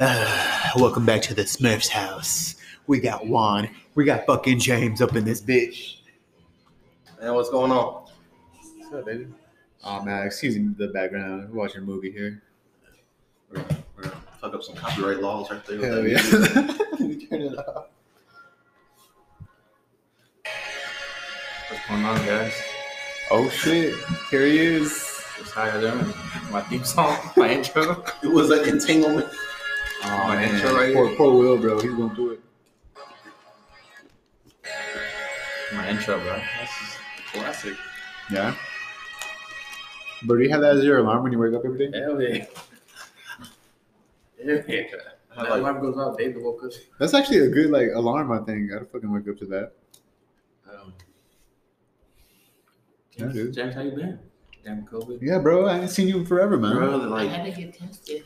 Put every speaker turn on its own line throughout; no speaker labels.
welcome back to the Smurfs house. We got Juan. We got fucking James up in this bitch.
Man, what's going on?
What's up, baby? Oh man, excuse me the background. We're watching a movie here.
We're gonna, we're gonna fuck up some copyright laws right there. with
Hell
that
yeah.
music.
Turn it off.
What's going on, guys?
Oh shit. Here he is.
Just how you doing? My theme song, my intro,
It was an entanglement.
Oh,
My
man.
intro right
poor,
here.
poor Will, bro. He's going through it.
my intro, bro. That's just classic.
Yeah. But do you have that as your alarm when you wake up every day?
Hell yeah. Hell yeah. That
like-
alarm goes off. David woke us.
That's actually a good like alarm. I think I'd fucking wake up to that.
Um,
Yeah,
James,
dude.
James, how you been? Damn COVID.
Yeah, bro. I haven't seen you in forever, man.
Bro, like,
I
like,
had to get tested.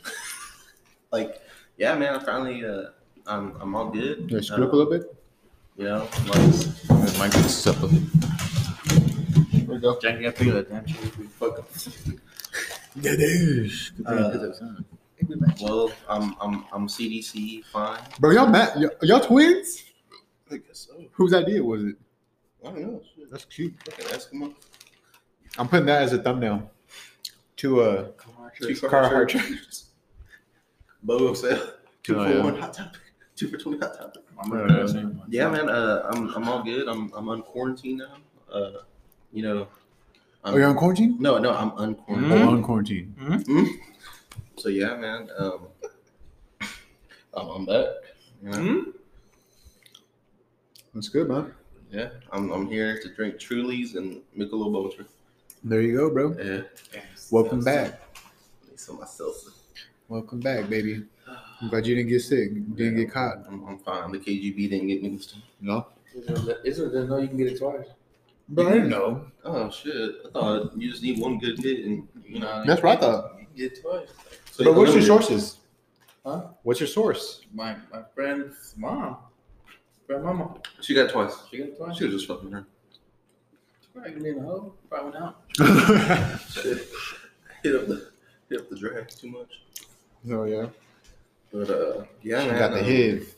like, yeah, man. I finally, uh, I'm, I'm all good.
Yeah,
Uh,
screw up a little bit.
You know, like,
My goodness, up.
There we go.
James, you gotta feel that damn shit. Fuck up.
That is.
Uh, well, I'm, I'm, I'm CDC fine.
Bro, y'all met? Y'all, y'all twins?
I guess so.
Whose idea was it?
I don't know.
That's cute.
Fucking ask him up.
I'm putting that as a thumbnail. To uh,
Two
Carhartt
shirts. Bow sale. Two
Oh,
for
yeah.
one hot topic. Two for twenty hot topic.
I'm gonna do the same one.
Yeah, man. Uh, I'm I'm all good. I'm I'm on quarantine now. Uh, you know. I'm,
oh, you're on quarantine?
no, no, I'm unquarantined.
Oh, on quarantine.
So yeah, man. Um, I'm, I'm back. You know?
Hmm?
That's good, man.
Yeah, I'm I'm here to drink Trulies and Michelob Ultra.
There you go, bro.
Yeah,
Welcome back.
Need some myself.
Welcome back, baby. I'm glad you didn't get sick. Didn't get caught.
I'm, I'm fine. The KGB didn't get me this time.
No.
Israel doesn't know you can get it twice.
But I didn't know.
Oh shit! I thought you just need one good hit and you know.
That's what I thought.
You can get it twice.
So
But what's your
unlimited.
sources?
Huh?
What's your source?
My my friend's mom. Grandmama.
She got it twice.
She got it twice.
She was just fucking her.
Probably gonna be in the hole. Probably went out.
Shit. hit up the hit up the drag too much.
oh yeah.
But uh, yeah,
She
man.
got the
um,
HIV.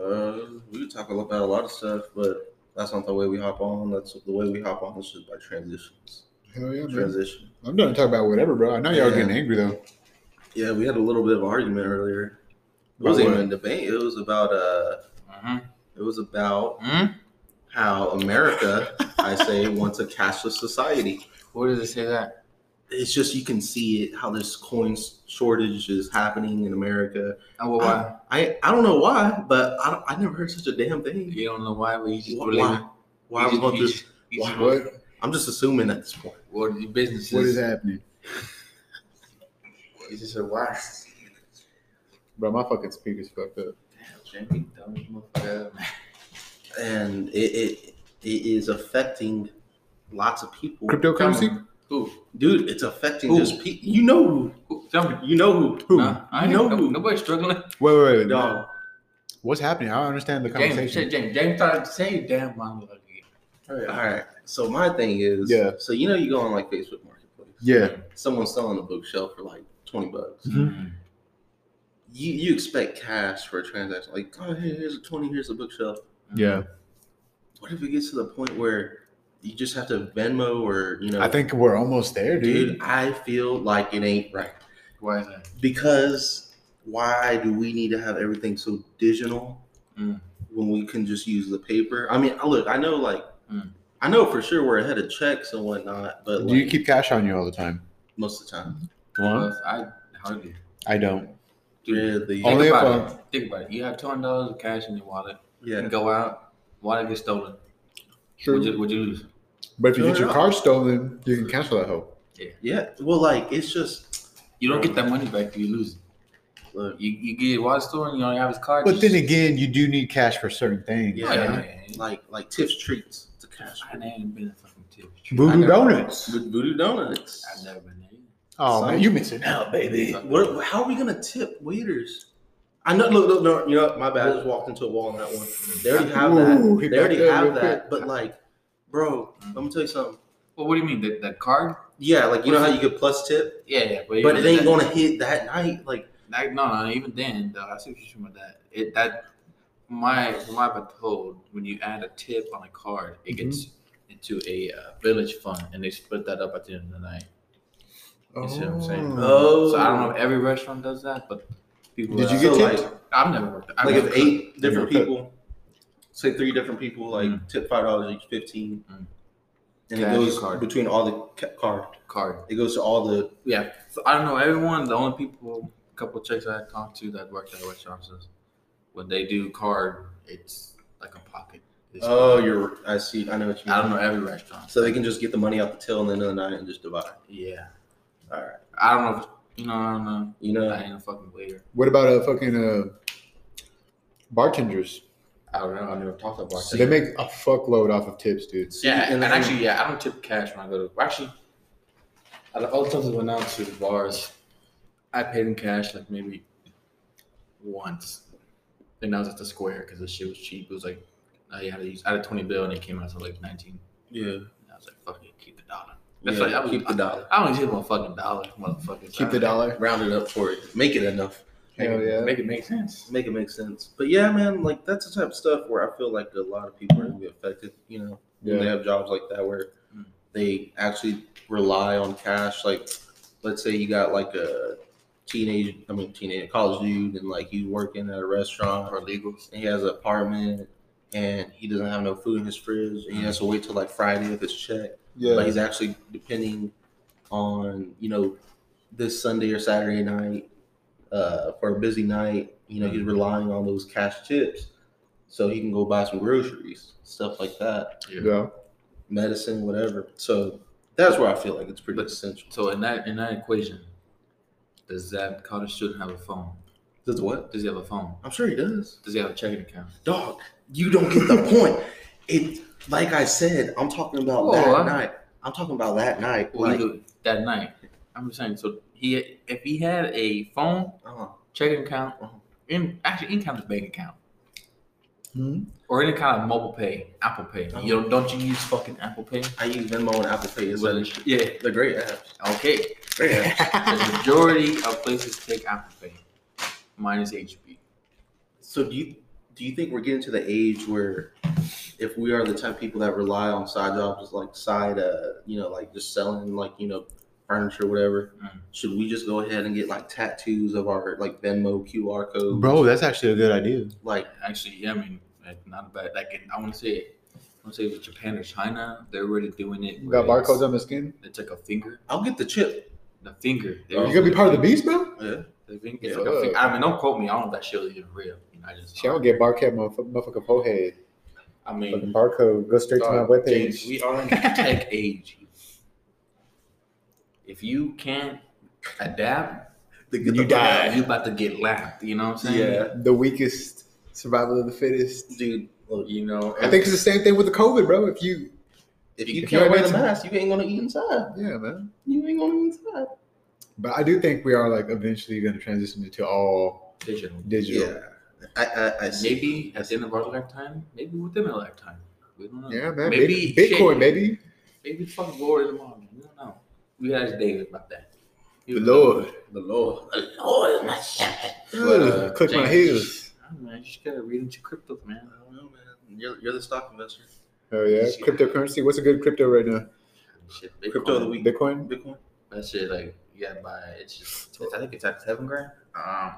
Uh, we could talk about a lot of stuff, but that's not the way we hop on. That's the way we hop on is just by transitions.
Hell yeah, man.
Transition.
I'm done to talk about whatever, bro. I know y'all
Yeah.
getting angry though.
Yeah, we had a little bit of argument earlier. It wasn't even a debate. It was about uh,
Uh-huh.
it was about
Hmm?
How America, I say, wants a cashless society.
Where does it say that?
It's just you can see it how this coin shortage is happening in America.
Oh, well, why?
I I don't know why, but I I never heard such a damn thing.
You don't know why, but you just
Why?
believe it.
Why
You
we
just-
want this?
you just-
What?
I'm just assuming at this point.
What your business
What is happening?
You just a why?
Bro, my fucking speaker's fucked up.
Damn, Jamie, dumb motherfucker.
And it, it it is affecting lots of people.
Cryptocurrency?
Who?
Dude, it's affecting
Who?
just people. You know who?
Who? Tell me.
You know who?
Who?
Nah, I
You
know
know who?
Nobody's struggling.
Wait, wait, wait.
Dog.
What's happening? I don't understand the
James,
conversation.
shit, James, James started to say, damn, mom.
All right. So my thing is,
Yeah.
So you know, you go on like Facebook Marketplace.
Yeah.
Someone's selling a bookshelf for like twenty bucks.
Mhm.
You you expect cash for a transaction? Like, oh, here, here's a twenty. Here's a bookshelf.
Yeah.
What if it gets to the point where you just have to Venmo or you know?
I think we're almost there, dude.
dude, I feel like it ain't right.
Why is that?
because why do we need to have everything so digital
Mm.
when we can just use the paper? I mean, look, I know like
Mm.
I know for sure we're ahead of checks and whatnot, but
Do you keep cash on you all the time?
most of the time,
Because I hardly.
I don't.
really,
Think
Only if,
about it. Think about it. You have two hundred dollars of cash in your wallet. You
yeah,
go out. Wallet gets stolen. Would you, would you lose?
But if you
No,
get your
no.
car stolen, you can cancel that hoe.
yeah. Well, like it's just
You don't get that money back if you lose it.
look,
You, you get your wallet stolen. You don't have his card.
But
just-
then again, you do need cash for certain things.
Yeah.
Yeah, yeah.
like like Tiff's treats to cash.
I ain't been a fucking tip.
I
Voodoo
never-
Donuts.
With Voodoo Donuts.
I've never been there.
Oh
Some-
man, you missing out, baby.
What, how are we gonna tip waiters? I know. Look, look, no, you know, my bad. I just walked into a wall on that one. They already have
Ooh,
that. They already
backed
have that.
quick.
But like, bro, I'm gonna tell you something.
Well, what do you mean? That that card?
Yeah, like you know how you get plus tip,
Yeah, yeah, but,
but it ain't
that-
gonna hit that night. Like
Like, no, no, even then, though, I see what you're talking about. That it that my from what I've been told, when you add a tip on a card, it
Mm-hmm.
gets into a uh, village fund, and they split that up at the end of the night. You see what I'm saying?
oh,
So I don't know if every restaurant does that, but people.
Did you get
so,
tipped?
like,
I've never worked. I've
like
never
if
cooked.
eight different people, say three different people, like
Mm.
tip five dollars each, fifteen,
Mm.
and
Cash
it goes
card.
between all the ca- card.
card,
It goes to all the.
yeah. So I don't know everyone. The only people, a couple of chicks I talked to that worked at restaurants, is when they do card, it's like a pocket. It's-
Oh, you're. I see. I know what you mean.
I don't know every restaurant.
So they can just get the money out the till and then of the night and just divide.
Yeah.
All right.
I don't know. If, you know, I don't know.
You know.
I ain't a fucking waiter.
What about a fucking uh, bartenders?
I don't know. I never talked about
bartenders. they make a fuckload off of tips, dude.
See,
Yeah, and,
and
actually, yeah, I don't tip cash when I go to. Actually, out of all the times I went out to the bars, I paid in cash like maybe once, and that was at the square because the shit was cheap. It was like I had to use. I had a twenty bill and it came out to like nineteen.
Yeah.
And I was like, "Fuck it, keep the dollar." That's
yeah
like I was,
keep the dollar.
I only tip a fucking dollar, motherfucker.
Keep the dollar.
Round it up for it. Make it enough.
Make
Hell
it,
yeah.
make it make sense.
Make it make sense. But yeah, man, like that's the type of stuff where I feel like a lot of people are gonna be affected. You know, when they have jobs like that where
Mm.
they actually rely on cash. Like, let's say you got like a teenage, I mean, teenage college dude, and like he's working at a restaurant
Or legals.
and he has an apartment and he doesn't have no food in his fridge and he has to wait till like Friday with his check. But he's actually depending on, you know, this Sunday or Saturday night uh, for a busy night. You know, he's relying on those cash chips so he can go buy some groceries, stuff like that,
Yeah.
medicine, whatever. So that's where I feel like it's pretty
But-
essential.
So in that in that equation, does that college student have a phone?
Does what?
Does he have a phone?
I'm sure he does.
Does he have a checking account?
Dog, you don't get the point. It, like I said, I'm talking about
Oh,
that
I-
night. I'm talking about that night.
Well,
Like,
either that night. I'm just saying. So he, if he had a phone,
uh,
checking account,
Uh-huh.
in actually any kind of bank account,
Hmm?
or any kind of mobile pay, Apple Pay.
Uh-huh.
You know, don't you use fucking Apple Pay?
I use Venmo and Apple Pay. It's
Well, yeah.
they're great apps.
Okay.
Great apps.
The majority of places take Apple Pay, minus HB.
So do you do you think we're getting to the age where if we are the type of people that rely on side jobs like side uh you know like just selling like you know furniture whatever
Mm.
should we just go ahead and get like tattoos of our like Venmo QR code
Bro, that's actually a good idea.
like
Actually, yeah, I mean, like, not bad. Like, I want to say, I want to say with Japan or China, they're already doing it.
You got barcodes on the skin?
It's like a finger.
I'll get the chip
The finger.
Oh.
You gonna be part of the beast, bro?
yeah
The finger. It's
Yeah.
like a finger. I mean, don't quote me. I don't know if that shit is even real. You know, I just.
She don't get barcode, motherfucker, motherfucker forehead.
I
Fucking
mean,
barcode. Go straight to my webpage.
James, we are in the tech age. If you can't adapt,
the,
You die.
you about to get laughed. You know what I'm saying?
yeah
The weakest survival of the fittest.
dude look,
You know.
I think it's the same thing with the COVID, bro. If you,
if you
If
can't
you're
wear the mask you ain't gonna eat inside
yeah, man.
you ain't gonna eat inside
But I do think we are like eventually going to transition into all
digital.
digital.
yeah I I, I see.
Maybe at the end of our lifetime, maybe within our lifetime. We don't know.
Yeah, man.
Maybe
Bit- Bitcoin,
shit,
baby.
Maybe fuck Lord tomorrow. Man. We don't know. We asked David about that. He
The Lord.
the Lord the Lord is my shepherd
But, uh,
Click my heels.
I don't man, you just gotta read into crypto, man.
I don't know man you're, you're the stock investor
Oh yeah,
Yeah.
cryptocurrency. What's a good crypto right now?
Shit, Bitcoin,
Crypto of the week.
Bitcoin.
Bitcoin
That shit, like, you gotta buy. It's just, it's, I think it's at seven grand. Um,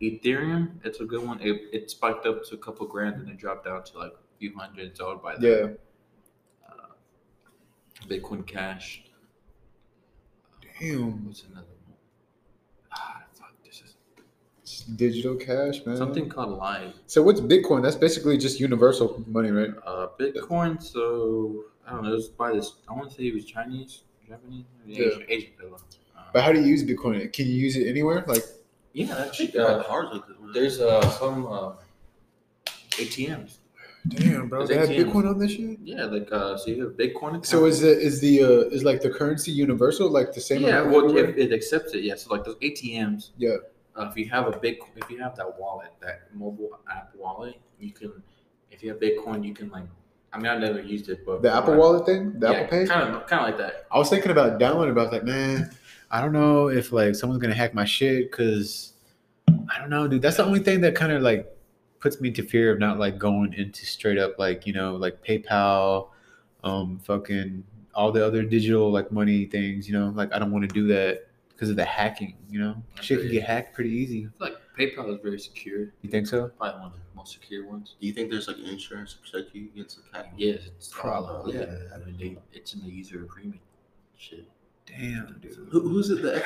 Ethereum, it's a good one. It, it spiked up to a couple grand and then dropped down to like a few hundred. So I'd buy that.
Yeah.
Uh, Bitcoin Cash.
Damn.
What's another one? Ah, fuck, this is
It's digital cash, man.
something called Live.
So what's Bitcoin? That's basically just universal money, right?
Uh, Bitcoin. So I don't know. It was by this. I want to say it was Chinese, Japanese,
Yeah.
Asian, Asian fellow. Uh,
But how do you use Bitcoin? Can you use it anywhere? Like,
yeah,
I
actually,
think uh, ours look good.
there's uh, some uh, ATMs.
damn, bro,
There's
they have
ATMs.
Bitcoin on this shit.
Yeah, like uh, so you have Bitcoin. Account.
So is the is the uh, is like the currency universal, like the same?
yeah,
amount
well,
everywhere?
if it accepts it, yeah. So like those ATMs.
Yeah.
Uh, if you have a big, if you have that wallet, that mobile app wallet, you can. If you have Bitcoin, you can like I mean, I've never used it, but
The Apple Wallet thing, the
yeah,
Apple Pay.
kind of, kind of like that.
I was thinking about downloading, but I was like, man, I don't know if like someone's gonna hack my shit because I don't know, dude. That's the only thing that kind of like puts me into fear of not like going into straight up like you know like PayPal, um, fucking all the other digital like money things. You know, like I don't want to do that because of the hacking. You know, shit can get hacked pretty easy.
Like PayPal is very secure.
You think so?
Probably one of the most secure ones.
Do you think there's like insurance to protect you against a hack?
Yes, it's
Probably.
Yeah, I mean, they, it's in the user agreement. Shit.
Damn, dude.
Who, who's it? The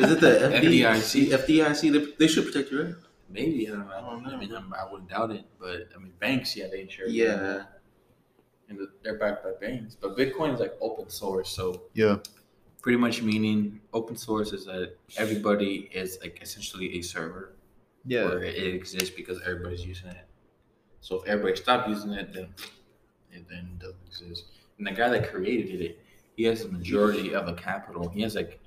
is it the
FDIC?
FDIC? FDIC. They, they should protect you, right?
Maybe I don't know.
I don't know.
I mean, I'm, I wouldn't doubt it, but I mean, banks, yeah, they insure.
Yeah.
and they're backed by banks. But Bitcoin is like open source, so
Yeah.
pretty much meaning open source is that everybody is like essentially a server.
Yeah.
where it exists because everybody's using it. So if everybody stopped using it, then it then doesn't exist. And the guy that created it, he has the majority of a capital. He has like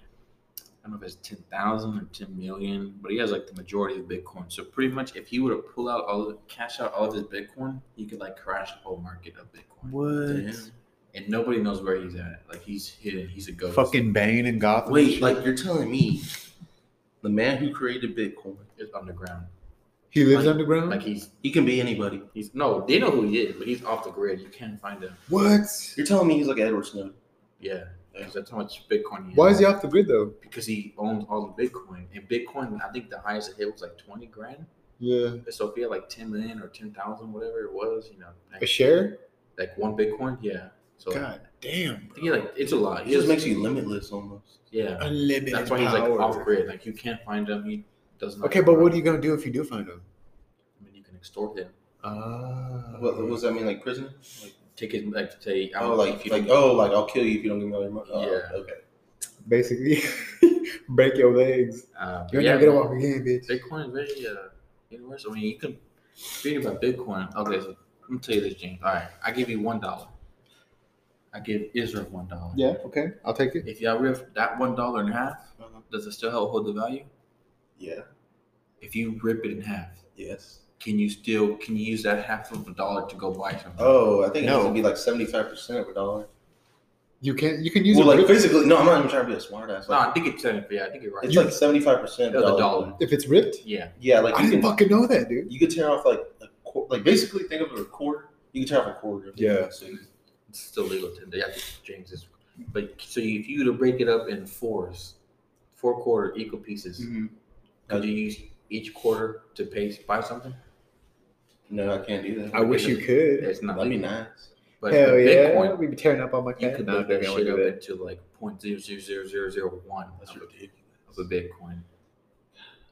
I don't know if it's ten thousand or ten million, but he has like the majority of Bitcoin. So pretty much, if he were to pull out all, of, cash out all of his Bitcoin, he could like crash the whole market of Bitcoin.
What?
Damn.
And nobody knows where he's at. Like he's hidden. He's a ghost.
Fucking Bane and Gotham.
Wait, like you're telling me the man who created Bitcoin,
is underground.
he lives
like-
underground.
Like he's
he can be anybody.
he's no. They know who he is, but he's off the grid. You can't find him.
what?
You're telling me he's like Edward Snowden.
Yeah, because that's how much Bitcoin he has.
Why is he off the grid though?
Because he owns all the Bitcoin. And Bitcoin, I think the highest it hit was like twenty grand.
Yeah.
So if he had like ten million or ten thousand, whatever it was, you know, like,
A share?
like one Bitcoin, yeah. So
God damn.
I think like it's a lot.
He just makes you limitless almost.
yeah.
unlimited.
That's why he's like
power.
off grid. Like you can't find him. He doesn't.
Okay, but what are you gonna do if you do find him?
I mean, you can extort him.
Ah.
What, what does that mean? Like prison?
Like take his like to say. I
Oh,
don't know
like
if you
like oh, like I'll kill you if you don't give me all your money. Oh,
Yeah.
Okay.
Basically, break your legs.
Uh,
You're
yeah,
never gonna
man.
walk again, bitch.
Bitcoin is very uh, universal. I mean, you can read about Bitcoin. Okay, so let me tell you this, James. All right, I give you one dollar. I give Israel one dollar.
Yeah. Okay. I'll take it.
If y'all rip that one dollar in half,
Uh-huh.
does it still hold the value?
Yeah.
If you rip it in half,
Yes.
Can you still can you use that half of a dollar to go buy something?
Oh, I think it
No.
has to be like seventy five percent of a dollar.
You can. You can use
Well,
it
like
rip-
physically, no, I'm not even trying to be a smart ass.
no, I think it's seventy. Yeah, I think you're right.
it's like seventy five percent
of the dollar.
if it's ripped.
Yeah,
Yeah, like
I
you
didn't
can,
fucking know that, dude.
you could tear off like a qu- like basically think of it as a quarter. You can tear off a quarter.
Yeah.
So
it's still legal to. Yeah, I think James is. But so if you were to break it up in fours, four quarter equal pieces, mm-hmm. could you use each quarter to pay buy something?
No, I can't do that.
I wish you could.
It's not
That'd be
legal.
nice.
But
Hell
with
yeah.
Bitcoin,
We be tearing up all my
you
cat.
could
Nah,
build that
baby, I
shit
wanna
up
do
into like point zero zero zero zero zero one
That's
of a-
ridiculous.
of a Bitcoin,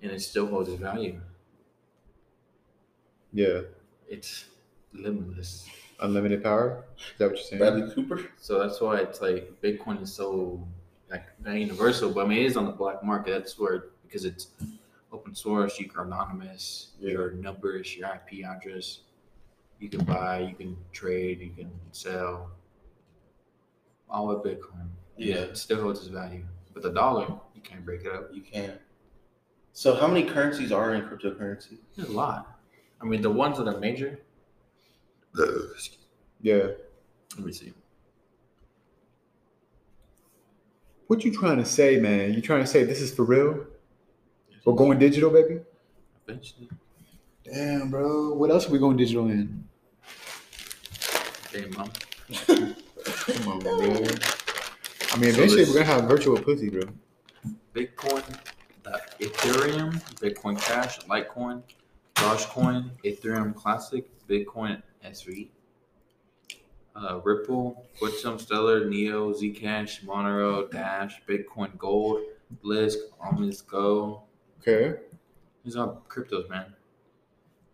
and it still holds its value.
Yeah.
It's limitless.
Unlimited power. Is that what you're saying?
Bradley Cooper.
So that's why it's like Bitcoin is so like not universal, but I mean it is on the black market. That's where because it's open source, you can anonymous,
Yeah.
your numbers, your IP address. You can buy, you can trade, you can sell. All with Bitcoin.
Yeah.
It still holds its value. But the dollar, you can't break it up.
You can't. So how many currencies are in cryptocurrency?
There's a lot. I mean the ones that are major.
Yeah.
Let me see.
What you trying to say, man? You trying to say this is for real? We're going digital, baby?
eventually.
Damn, bro. What else are we going digital in?
Damn, mom.
Come on, bro. I mean, eventually
this-
we're gonna have virtual pussy, bro.
Bitcoin, Ethereum, Bitcoin Cash, Litecoin, Dogecoin, Ethereum Classic, Bitcoin SV, uh, Ripple, Quantum Stellar, Neo, Zcash, Monero, Dash, Bitcoin Gold, Blisk, OmiseGO.
Okay.
These are cryptos, man.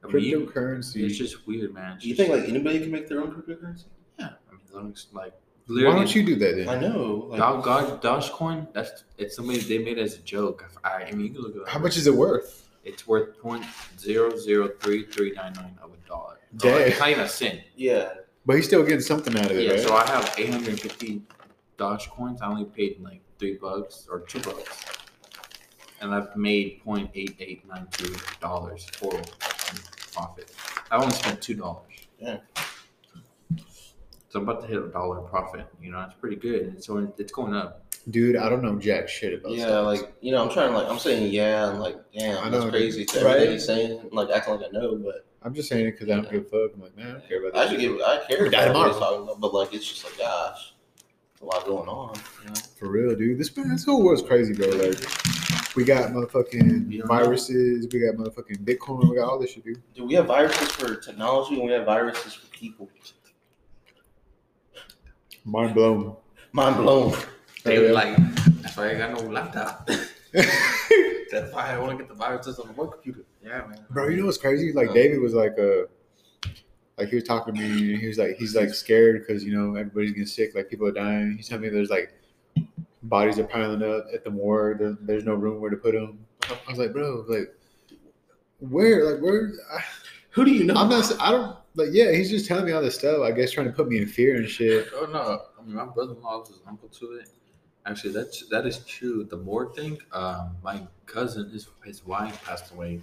I mean, you-
Cryptocurrency.
it's just weird, man. It's
Do you
just-
think like anybody can make their own cryptocurrency?
yeah, I mean, as long as, like,
Why
literally,
don't you do that then?
I know. Like,
Dog, God, Dogecoin, that's it's somebody they made as a joke. I, I mean, you can look at
How much is it worth?
It's worth point zero zero three three nine nine of a dollar. So
Dang.
It's not even a cent.
yeah.
But he's still getting something out of it,
Yeah,
right?
so I have eight hundred and fifty Doge coins. I only paid like three bucks or two bucks, and I've made point eight eight nine two dollars total profit. I only spent two dollars. Yeah. So I'm about to hit a dollar profit. You know, it's pretty good. And so it's going up.
Dude, I don't know jack shit about it.
Yeah,
stocks.
like you know, I'm trying to like I'm saying yeah, and like
I
damn,
know,
that's crazy to
right?
everything he's saying, like acting like I know, but
I'm just saying it because I don't give a fuck. I'm like, man, I don't care about that.
I
should
give I care
Die
about what he's
tomorrow.
talking about, but like it's just like gosh, a lot going on. You know?
For real, dude. This man, this whole world's crazy, bro. Like, we got motherfucking
You
viruses, we got motherfucking Bitcoin, we got all this shit, dude.
Dude, we have viruses for technology and we have viruses for people.
Mind blown.
Mind blown.
They were like, that's why I got no laptop. that's why I want to get the viruses on the work computer. Yeah, man.
Bro, you know what's crazy? Like David was like, uh, like he was talking to me, and he was like, he's like scared because you know everybody's getting sick, like people are dying. He's telling me there's like bodies are piling up at the morgue. There, there's no room where to put them. I was like, bro, like where, like where? I,
Who do you know?
I'm not. I don't. Like, yeah, he's just telling me all this stuff. I guess trying to put me in fear and shit.
Oh no! I mean, my brother-in-law was his uncle to it. Actually, that's that is true. The morgue thing. Um, my cousin, his his wife passed away.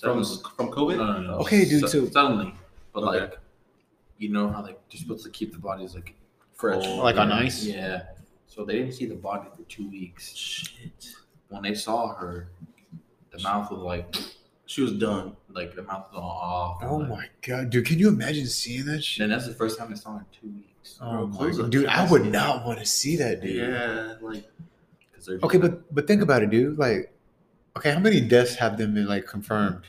from
Suddenly.
from
no,
COVID.
no, no. no.
Okay, dude,
Su-
so-
suddenly, but
Okay.
like, you know how like you're supposed to keep the bodies like
Fresh.
cold,
Like on ice?
Yeah. So they didn't see the body for two weeks.
Shit.
When they saw her, the mouth was like
She was done.
like the mouth was all off.
Oh
like,
my god, dude! Can you imagine seeing that shit?
And that's the first time they saw her in two weeks.
Oh
Bro,
my
close
god,
up
dude! I would not want to see that, dude.
Yeah, like
Cause they're
Okay, but but think about it, dude. Like, okay, how many deaths have them been like confirmed?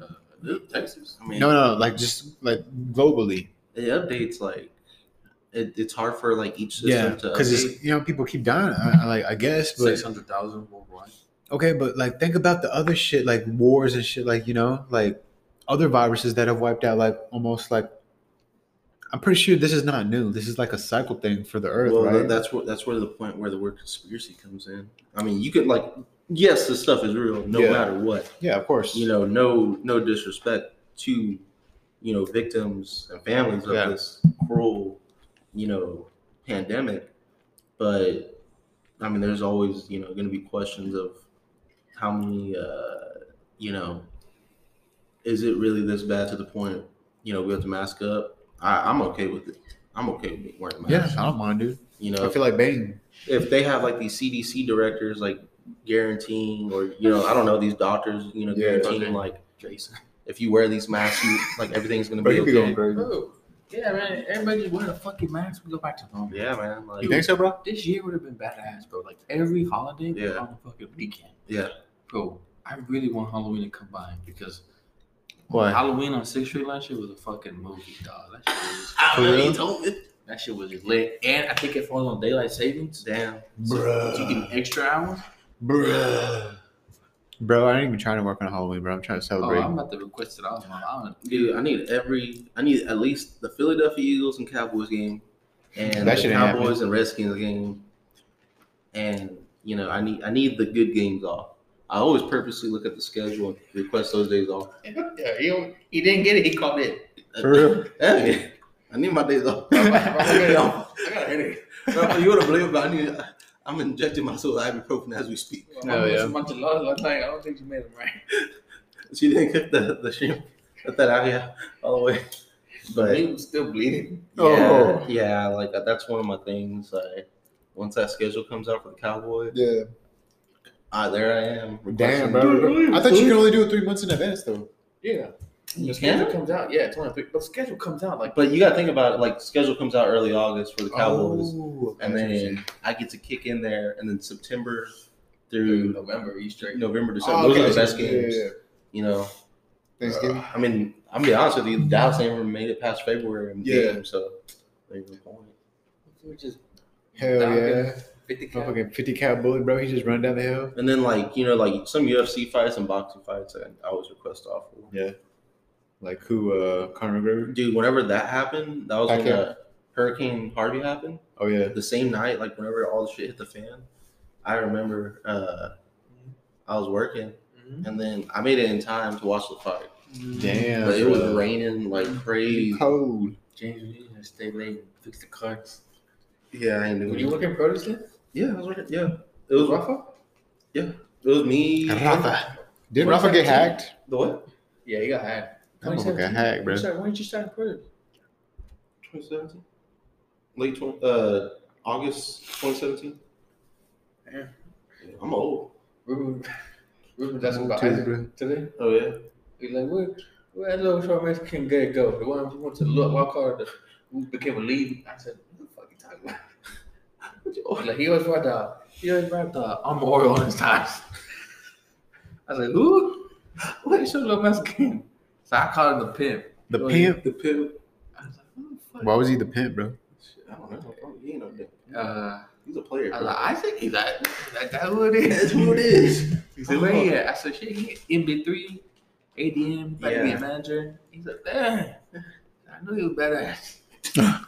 uh, Texas.
I mean,
No, no, like just like globally.
it updates like it, it's hard for like each system
Yeah,
to
because you know people keep dying. I, I, like I guess, but
Six hundred thousand worldwide.
okay, but like think about the other shit, like wars and shit, like you know, like other viruses that have wiped out, like almost like. I'm pretty sure this is not new. This is like a cycle thing for the Earth,
well,
right?
that's where that's where the point where the word conspiracy comes in. I mean, you could like yes, this stuff is real, no
Yeah.
matter what.
yeah, of course.
You know, no no disrespect to you know victims and families of
Yeah.
this cruel you know pandemic, but I mean, there's always you know going to be questions of how many uh, you know is it really this bad to the point you know we have to mask up. I, I'm okay with it. I'm okay with wearing
yeah,
masks.
I don't mind, dude.
You know, I
feel like Bane.
if they have like these CDC directors like guaranteeing, or you know, I don't know, these doctors, you know,
Yeah,
guaranteeing
okay.
like
Jason.
if you wear these masks, you like everything's gonna be okay.
going crazy.
Bro, yeah, man. Everybody's wearing a fucking mask. We go back to normal.
Yeah, man. Like,
You think so, bro?
This year would have been badass, bro. Like every holiday
Yeah.
on the fucking weekend.
Yeah.
Bro, I really want Halloween to come by because
what
Halloween on Sixth Street last year was a fucking movie, dog. That shit was,
I
For
know told me.
that shit was lit. And I think it falls on daylight savings.
Damn.
So
Bruh.
you get an extra hours.
Bruh. Bro, I ain't even trying to work on Halloween, bro. I'm trying to celebrate.
Oh,
celebrate.
I'm about to request it off, man. I
Dude, I need every. I need at least the Philadelphia Eagles and Cowboys game, and
That
the
shit ain't
Cowboys and Redskins game, and you know, I need I need the good games off. I always purposely look at the schedule and request those days off.
yeah, he, he didn't get it. He called it.
For real?
Yeah, I need my days off.
I got a headache.
Bro, you wouldn't believe it, but I need. I'm injecting myself with ibuprofen as we speak.
My
Oh,
mom
yeah.
was a bunch of laws last night. I don't think she made them right.
She didn't cook the the shrimp. Let that out here all the way. But
he was still bleeding.
yeah,
Oh.
yeah, like that's one of my things. I, once that schedule comes out for the Cowboys,
Yeah.
ah, there I am.
Damn, bro. I thought you could only do it three months in advance, though.
Yeah.
You
the schedule
can,
comes out. Yeah, 23. But the schedule comes out like
but you got to think about it. Like schedule comes out early August for the Cowboys,
Oh,
and then I get to kick in there, and then September
through
through
November, Easter.
November, December.
Oh,
Those are the best
Yeah,
games.
yeah, yeah.
You know,
Thanksgiving.
Uh, I mean, I'm gonna be honest with you. Dallas ain't even made it past February in the
Yeah.
game, so there's no point.
We're just
Hell yeah.
there, 50 cal.
Motherfucking 50 cal bullet, bro. He just run down the hill.
And then like you know, like some UFC fights and boxing fights, I, I always request off.
Yeah. Like who? Uh, Conor McGregor.
Dude, whenever that happened, that was when
Pacquiao.
uh, Hurricane Harvey happened.
Oh yeah.
The same night, like whenever all the shit hit the fan, I remember uh, I was working,
Mhm.
and then I made it in time to watch the fight.
Damn.
but it was
bro.
raining like crazy.
cold.
James, we need to stay late and fix the carts.
Yeah, I ain't
Were
doing
you
it.
working produce then?
Yeah, I was working. Yeah, it was
Rafa? Yeah.
It was me.
Rafa. Did Rafa get hacked?
The what?
Yeah, he got hacked.
That motherfucker got hacked, bro.
When did you start produce?
2017. late 20, uh August 2017.
Yeah.
I'm old.
Ruben, Ruben, that's about
too,
Isaac
bro.
today.
Oh yeah.
He's like, where, where that little short Mexican guy go? The one who went to look, little wild card who became a lead. I said, what the fuck are you talking about? like he always brought the he always brought the arm oil on his ties. I was like, who? What is your little Mexican? So I called him the pimp.
The
Oh,
pimp.
The pimp.
I was like, who the fuck?
Why was he the pimp, bro?
I don't know. He ain't no dick.
Uh,
He's a player.
I was
bro.
like, Isaac? He's like, that guy who it is.
That's who it is.
He said, where he at? I said, shit, he MB3, ADM, like
Yeah.
a manager. He's like, damn. I knew he was badass.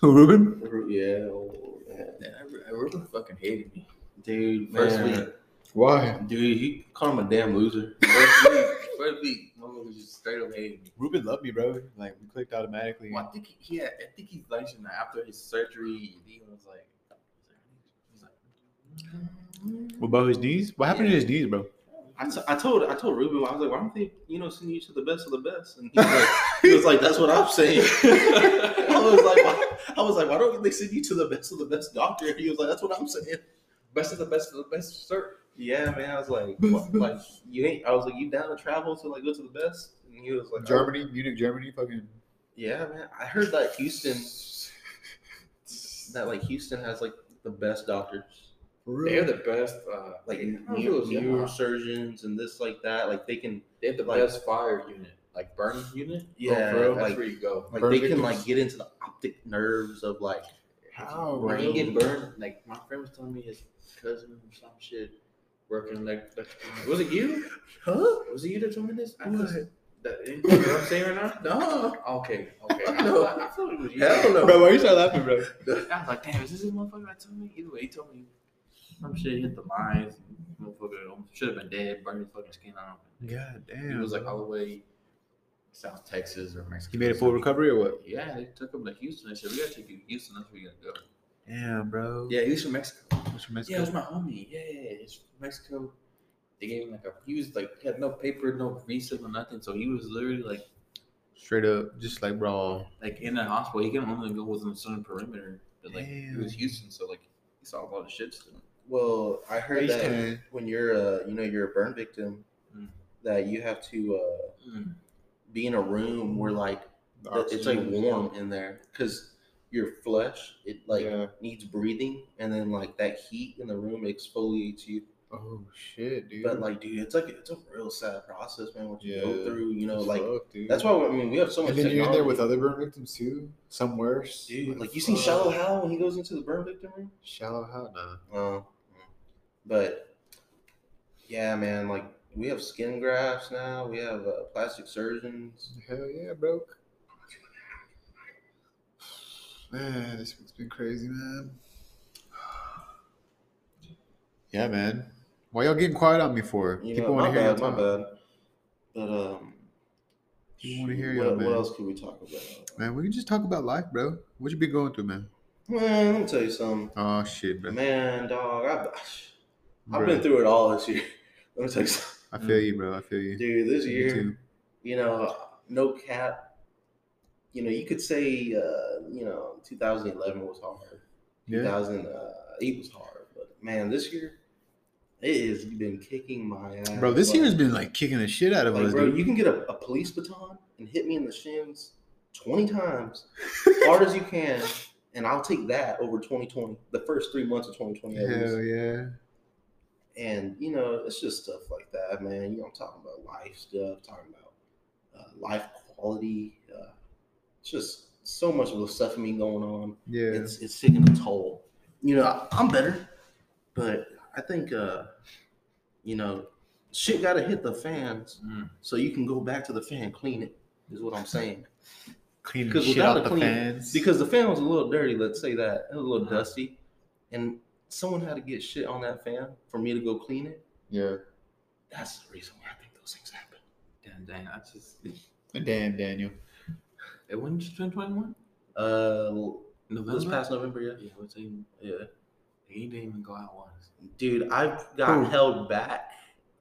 Who, Ruben?
Yeah. Oh, yeah.
Yeah, I, I really fucking hated me.
Dude,
First
man.
week.
Why?
Dude, he called him a damn loser.
First week, first week, motherfucker just straight up hated me.
Ruben loved me, bro. Like we clicked automatically.
Well, I think he, had, I think he's mentioned that after his surgery, he was like, he's like, mm-hmm.
What about his knees? What happened to his knees, bro?
I, t- I told I told Ruben I was like, why don't they you know send you to the best of the best? And he was like, he was like that's what I'm saying. I was like, why, I was like, why don't they send you to the best of the best doctor? And he was like, that's what I'm saying.
best of the best of the best, sir.
Yeah, man. I was like, what, like you ain't. I was like, you down to travel to like go to the best? And he was like,
Germany, Munich, Germany, fucking.
Yeah, man. I heard that Houston, that like Houston has like the best doctors,
They're the best. Uh,
like
I don't know if
neuro,
it was Yamaha.
neurosurgeons and this like that. Like they can,
They have the
like-
best fire unit, like burn unit.
Yeah,
oh, bro, that's
like-
where you go.
like
Burn
they can like get into the optic nerves of like
How?
When
bro?
he get burned, like my friend was telling me his cousin or some shit working like was it you?
huh?
Was it you that told me this? I know
What?
that you know what I'm saying right now?
No,
Okay, okay. I
No.
thought, I thought it was you.
Hell no.
Bro, why you start laughing, bro?
I was like, damn, is this this motherfucker that told me? Either way, he told me some shit hit the lines. Motherfucker should have been dead, burned his fucking skin off.
God damn.
He
damn.
was like all the way South Texas or Mexico.
He made a full recovery or what?
Yeah, they took him to Houston. They said, we gotta take you to Houston. That's where you gotta go.
Damn, bro.
Yeah, he's from Mexico.
What's from
Yeah, it was my homie. Yeah, he's from Mexico. They gave him like a, he was like, he had no paper, no visa, no nothing. So he was literally like,
Straight up, just like raw.
like in the hospital. He can only go within a certain perimeter. But like, it was Houston. So like, he saw a lot of shit still.
Well, I heard
He's
that
kinda-
when you're a you know you're a burn victim,
Mm.
that you have to uh,
Mm.
be in a room where like
The
the- it's like warm in there because your flesh it like
Yeah.
needs breathing and then like that heat in the room exfoliates you
Oh shit, dude.
but like dude it's like it's a real sad process man what you go through you know
It's
like
rough,
that's why i mean we have so much
And then you're in there with other burn victims too. Some worse.
dude like you seen shallow hal when he goes into the burn victim room
Shallow how? Nah.
Oh, but yeah, man. Like we have skin grafts now. We have uh, plastic surgeons.
Hell yeah, bro. Man, this week's been crazy, man. Yeah, man. Why y'all getting quiet on me for?
You
People want to hear
bad,
y'all
my
talk.
bad. But um,
People wanna hear
what,
y'all,
what else can we talk about?
Man, we can just talk about life, bro. What you been going through, man?
Man, let me tell you something.
Oh shit, bro.
Man, dog, I've, I've
Bro,
been through it all this year. Let me tell you something,
I feel you, bro. I feel you.
dude. This year, you know, no cap. You know, you could say, uh, you know, 2011 was hard.
Yeah.
2008 was hard, but man, this year it has been kicking my ass.
Bro, this year's been like kicking the shit out of
like,
us,
bro.
dude.
You can get a, a police baton and hit me in the shins 20 times, hard as you can, and I'll take that over 2020, the first three months of 2020.
Hell yeah.
And you know, it's just stuff like that, man. You know, I'm talking about life stuff, talking about uh, life quality. Uh, it's just so much of the stuff in me going on
Yeah.
it's it's taking a toll. You know, I- I'm better, but I think uh, you know, shit got to hit the fans
Mm.
so you can go back to the fan, clean it. Is what I'm saying.
Cleaning
Because
shit
without
out
the
the
clean-
fans.
Because the fan was a little dirty. Let's say that it was a little
Uh-huh.
dusty, and someone had to get shit on that fan for me to go clean it.
yeah.
That's the reason why I think those things happen.
Damn, dang, I just.
Damn, Daniel.
It wasn't just 2021?
Uh,
November?
this past November, yeah,
Yeah, what's even,
yeah,
he didn't even go out once.
dude, I got
Who?
held back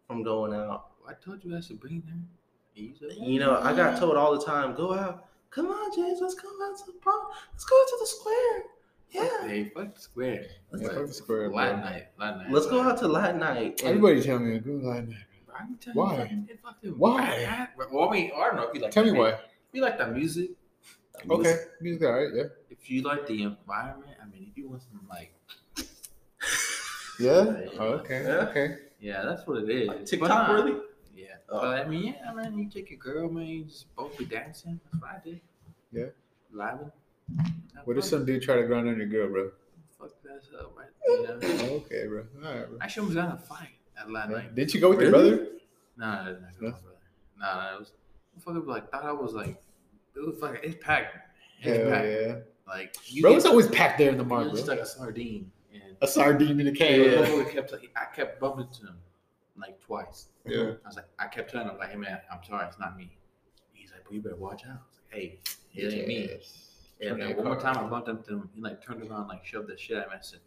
from going out
I told you I should bring them. You said,
You know, I got told all the time, go out, Come on, James, let's go out to the park. Let's go out to the square. Yeah.
Hey, fuck the square.
Let's,
Yeah,
go-
fuck the square, bro.
Latin night. Latin night.
let's go out to Latin night. and-
Everybody tell me go line.
Bro, I can tell
Why?
You, fucking, fucking-
Why?
I- I- Well, I mean, I don't know if you like.
Tell me why.
If you like the music,
Okay, music, all right, yeah,
if you like the environment, I mean, if you want some like,
yeah.
Yeah.
Oh, okay,
Yeah.
okay.
yeah, that's what it is.
Like TikTok
nah, uh,
worthy?
Yeah.
Oh.
But I mean, yeah, man, you take your girl, man, you just both be dancing. That's what I did.
Yeah.
Living.
What if some dude try to grind on your girl, bro?
Fuck that up, right? You know?
Okay, bro. All right, bro.
Actually, I was gonna fight at Latin
Yeah.
night.
Didn't you go with your
Really?
brother?
Nah, nah, nah,
No?
nah, nah, nah, it was fucking like thought I was like it was fucking it's packed. It's
Hell
packed.
yeah.
Like you
Bro,
get-
it's always packed there in the market.
just like a sardine. And
A sardine in a can.
motherfucker kept like, I kept bumping to him like twice.
Yeah.
I was like, I kept telling him like, hey man, I'm sorry, it's not me. He's like, but you better watch out. I was like, hey, it ain't me.
Yes.
And then one more time I bumped into him. He like turned around, like shoved the shit at me. I said,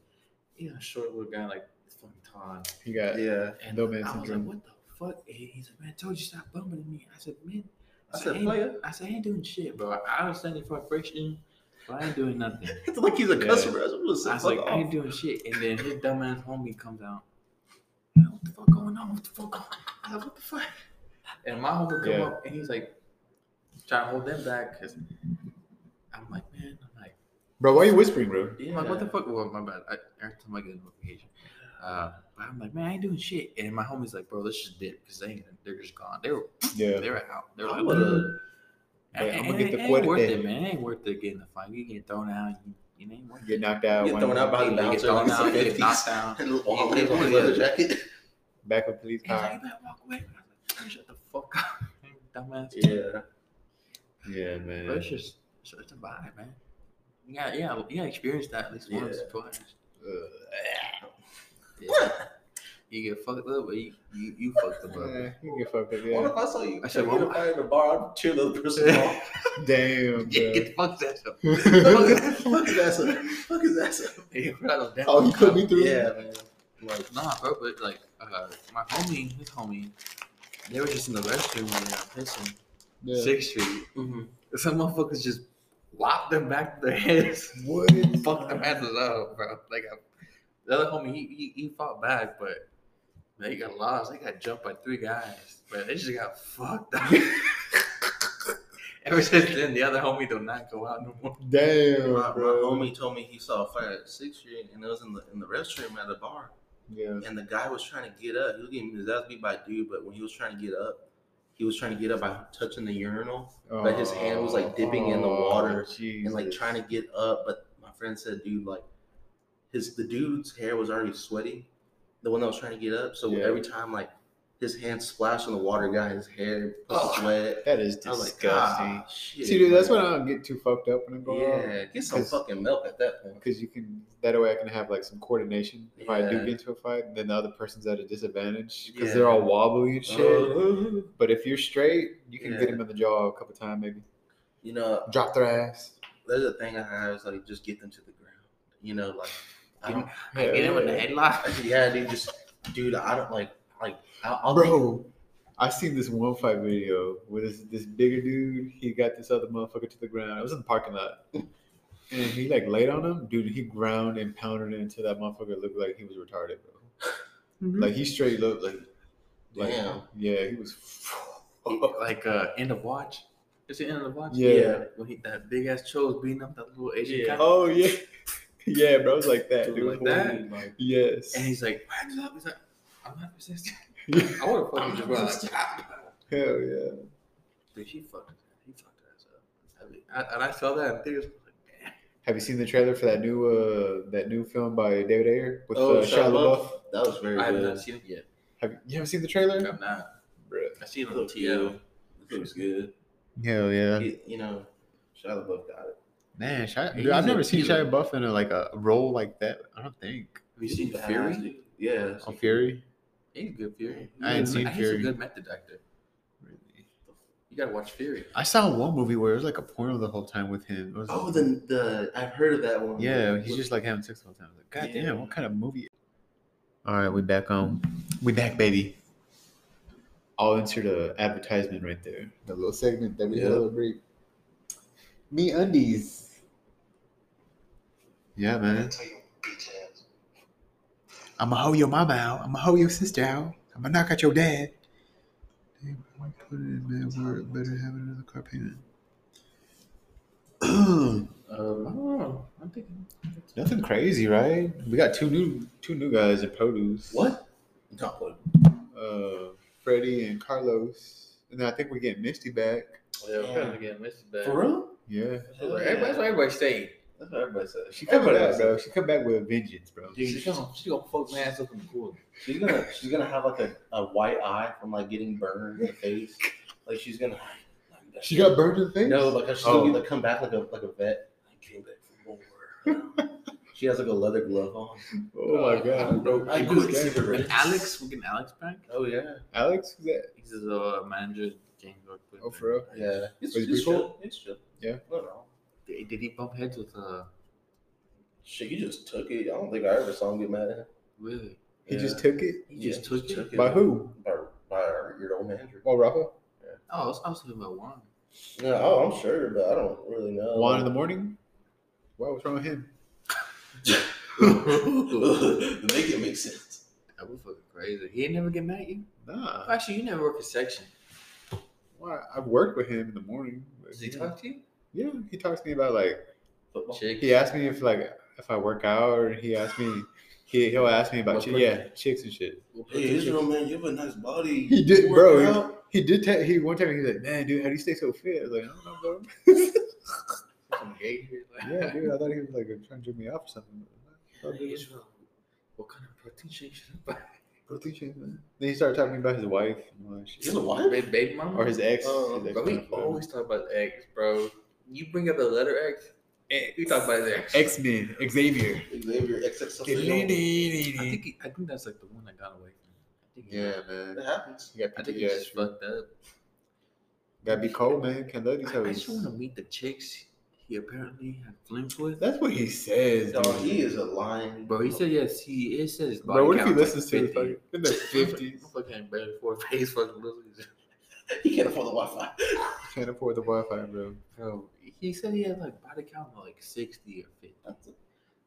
yeah, short little guy, like fucking Todd.
He got
Yeah.
And
No man
I was like, what the fuck? And he's like, man, I told you stop bumping at me. I said, man.
I said,
ain't-
player.
I said, I ain't doing shit, bro. I understand your frustration, but I ain't doing nothing.
It's like he's a
Yeah.
customer. I was,
I was
fuck
like, I ain't doing shit. And then his dumbass homie comes out. What the fuck going on? What the fuck going on? I like, what the fuck? And my homie come
Yeah.
up and he's like, trying to hold them back because I'm like, man, I'm like,
Bro, why you whispering, bro?
I'm like, what the fuck? Well, my bad. I, every time I get a notification. Uh, but I'm like, man, I ain't doing shit. And my homie's like, bro, let's just dip because they ain't, they're just gone. They were,
Yeah.
they were out. They were
I
like,
would've-
And-
Yeah, I'ma
and
get the
ain't worth
fuerte.
it, man. It ain't worth it getting the fight. You get thrown out. You, you ain't worth.
Get knocked out.
Get thrown out by the
You get
bouncer.
thrown out, get knocked down.
And
You
long
get-
his leather jacket.
Back with police
He's like,
car.
you better walk away. I was like, shut the fuck up, dumbass.
Yeah.
Yeah,
But
man.
it's just, it's, it's a vibe, man. You got, yeah, you experience that at least once
Yeah.
twice.
Uh,
Yeah. You get fucked up, but you, you, you fucked up. bro.
yeah, you get fucked up,
What if I saw you
I
I
said,
said, get
well,
a fight in the bar, I'd cheer the other person on.
Damn,
Yeah,
bro.
get the fuck that up.
Fuck his ass up. Fuck his ass up.
Yeah, bro, damn
oh, you put me through.
Yeah, man. Like,
Nah, bro, but like, uh, my homie, his homie, they were just in the restroom and they were pissing.
Yeah.
Sixth Street.
mhm.
Some motherfuckers just lopped them back to their heads.
What?
Fuck them asses up, bro. Like, uh, the other homie, he, he, he fought back, but they got lost. They got jumped by three guys, but they just got fucked up. Ever since then, the other homie do not go out no more.
Damn,
my, my homie told me he saw a fight at Sixth Street and it was in the in the restroom at the bar.
Yeah.
And the guy was trying to get up. He was getting his ass beat by a dude, but when he was trying to get up, he was trying to get up by touching the urinal But his hand was, like, dipping in the oh, water and like trying to get up. But my friend said, dude, like his the dude's hair was already sweaty, the one that was trying to get up. So
Yeah.
every time like his hand splashed on the water, got his hair
Oh.
sweat.
That is
was like,
disgusting.
ah, shit.
See, dude, that's
man.
when I don't get too fucked up when I'm going out.
Yeah, get some fucking milk at that point.
Because you can, that way I can have like some coordination if I do get into a fight, and then the other person's at a disadvantage because
Yeah.
they're all wobbly and shit.
Uh,
But if you're straight, you can get
Yeah.
them in the jaw a couple times, maybe
you know,
drop their ass.
there's a thing I have is like just get them to the ground. You know, like I
Get
don't,
him, I get him in the headlock.
yeah, dude, just dude, I don't like like I'll, I'll
Bro, I seen this one fight video with this this bigger dude. He got this other motherfucker to the ground. It was in the parking lot, and he like laid on him. Dude, he ground and pounded it until that motherfucker looked like he was retarded, bro. Like he straight looked like, like
Damn.
yeah, he was.
like uh, end of watch. Is it end of the watch?
Yeah.
When he that big ass chose beating up that little Asian
Yeah.
guy.
oh yeah, yeah, bro. It was like that,
Dude,
dude.
like that?
Like,
Yes.
And he's like, hands up. He's like, I'm not resisting. I want to fucking
I'm
just
not
been
resisting.
like,
yeah.
dude, she fucked. He fucked her ass up. I mean, I, and I saw that in theaters. Was like, damn.
Have you seen the trailer for that new uh that new film by David Ayer with
oh,
uh, Shia LaBeouf?
That was very
I have
good.
not seen it yet.
Have you, you haven't seen the trailer?
I'm not.
Bruh.
I seen it on
Looks
TL.
good. Looks good.
Hell yeah.
He- you know, Shia LaBeouf got it.
Man, Shia,
He's
dude, I've never seen
killer.
Shia Buff in a, like a role like that. I don't think.
Have you seen
Badass,
Fury?
dude. Yeah.
On Fury.
He's a good Fury.
I ain't
He's a-
seen
He's a good method actor. Really? You gotta watch Fury.
I saw one movie where it was like a porno the whole time with him. It was,
Oh, the the I've heard of that one.
yeah, he's
With-
just like having sex the whole time. I was like, God
Yeah.
damn, what kind of movie? All right, we back on. We back, baby. I'll insert a advertisement right there. The little segment that we
Yeah.
celebrate. Me undies. Yeah, man.
gonna you, bitch ass.
I'ma hoe your mama out. I'ma hoe your sister out. I'ma knock out your dad. Damn, put it in, man. We're better have another car payment.
Um, I don't know. I'm thinking.
Nothing crazy, right? We got two new two new guys in produce.
What? No, what?
Uh, Freddie and Carlos, and then I think we're getting Misty back.
Yeah, we're kind of getting missed back.
For real?
Yeah,
That's what everybody, that's what everybody say.
That's what everybody says.
she come back, bro. She come back with a vengeance, bro.
Dude,
She's gonna, she gonna fuck my ass up in the pool.
She's gonna she's gonna have like a, a white eye from like getting burned in the face. Like she's gonna
She got burned in the face.
no like she's
Oh.
gonna like come back like a like a vet. I came back for more. she has like a leather glove on.
Oh my god,
bro!
I
I
couldn't
good.
see the
And
rest.
Alex, we're getting Alex back.
Oh yeah.
Alex, who's that?
He's a uh, manager. James worked with.
Oh, for real?
Yeah. It's,
Was he
it's
pretty
chill. It's chill.
Yeah.
No, no.
Did, did he bump heads with uh?
Shit, he just took it. I don't think I ever saw him get mad at him.
Really?
He
Yeah.
just took it.
He just
Yeah,
took it.
it.
By who?
By, by our, your old manager.
Oh, Rafa.
Oh, I was, I was talking about Juan.
No, oh, I'm sure, but I don't really know.
One in the morning. Wow, was wrong with him?
Make it make sense.
That was fucking crazy. He ain't never get mad at you.
Nah.
Actually, you never work a section.
Why? I've worked with him in the morning. but
Does he talk to you?
Yeah, he talks to me about like
Football.
Chicks.
he asked me if like if I work out, or he asked me he he'll ask me about
What
chi- yeah chicks and shit.
Hey Israel, man, you have a nice body.
He did, bro.
work
He,
out?
he did. Te- he one time he was like, "Man, dude, how do you stay so fit?" I was like, "I don't know, bro."
Some gay shit. Like,
yeah, dude. I thought he was like trying to jerk me off or something.
Hey. Israel, what kind of protein shake should I buy?
Protein shake, man. Then he started talking about his wife and all that shit.
He a wife?
Baby, baby mama?
or his ex.
Oh,
his ex
Bro, we always talk about X, bro. You bring up the letter X, we talk about his X.
X Men, Xavier.
Xavier XXL.
I think he, I think that's like the one that got away from him. I think he-
man.
It happens.
You got
I think
yeah,
he just fucked up.
Gotta be cold, man. Can't let these
I, I just want to meet the chicks he apparently had flings with.
That's what he says,
Dog,
dude.
he is a lying.
Bro, he said yes. He it says his body
Bro, what if he
count like
listens to his
50.
fucking in the fifties?
Fucking barely four face fucking losers.
he can't afford the Wi-Fi.
Can't afford the Wi-Fi, bro.
Bro, he said he had like body count of like sixty or fifty.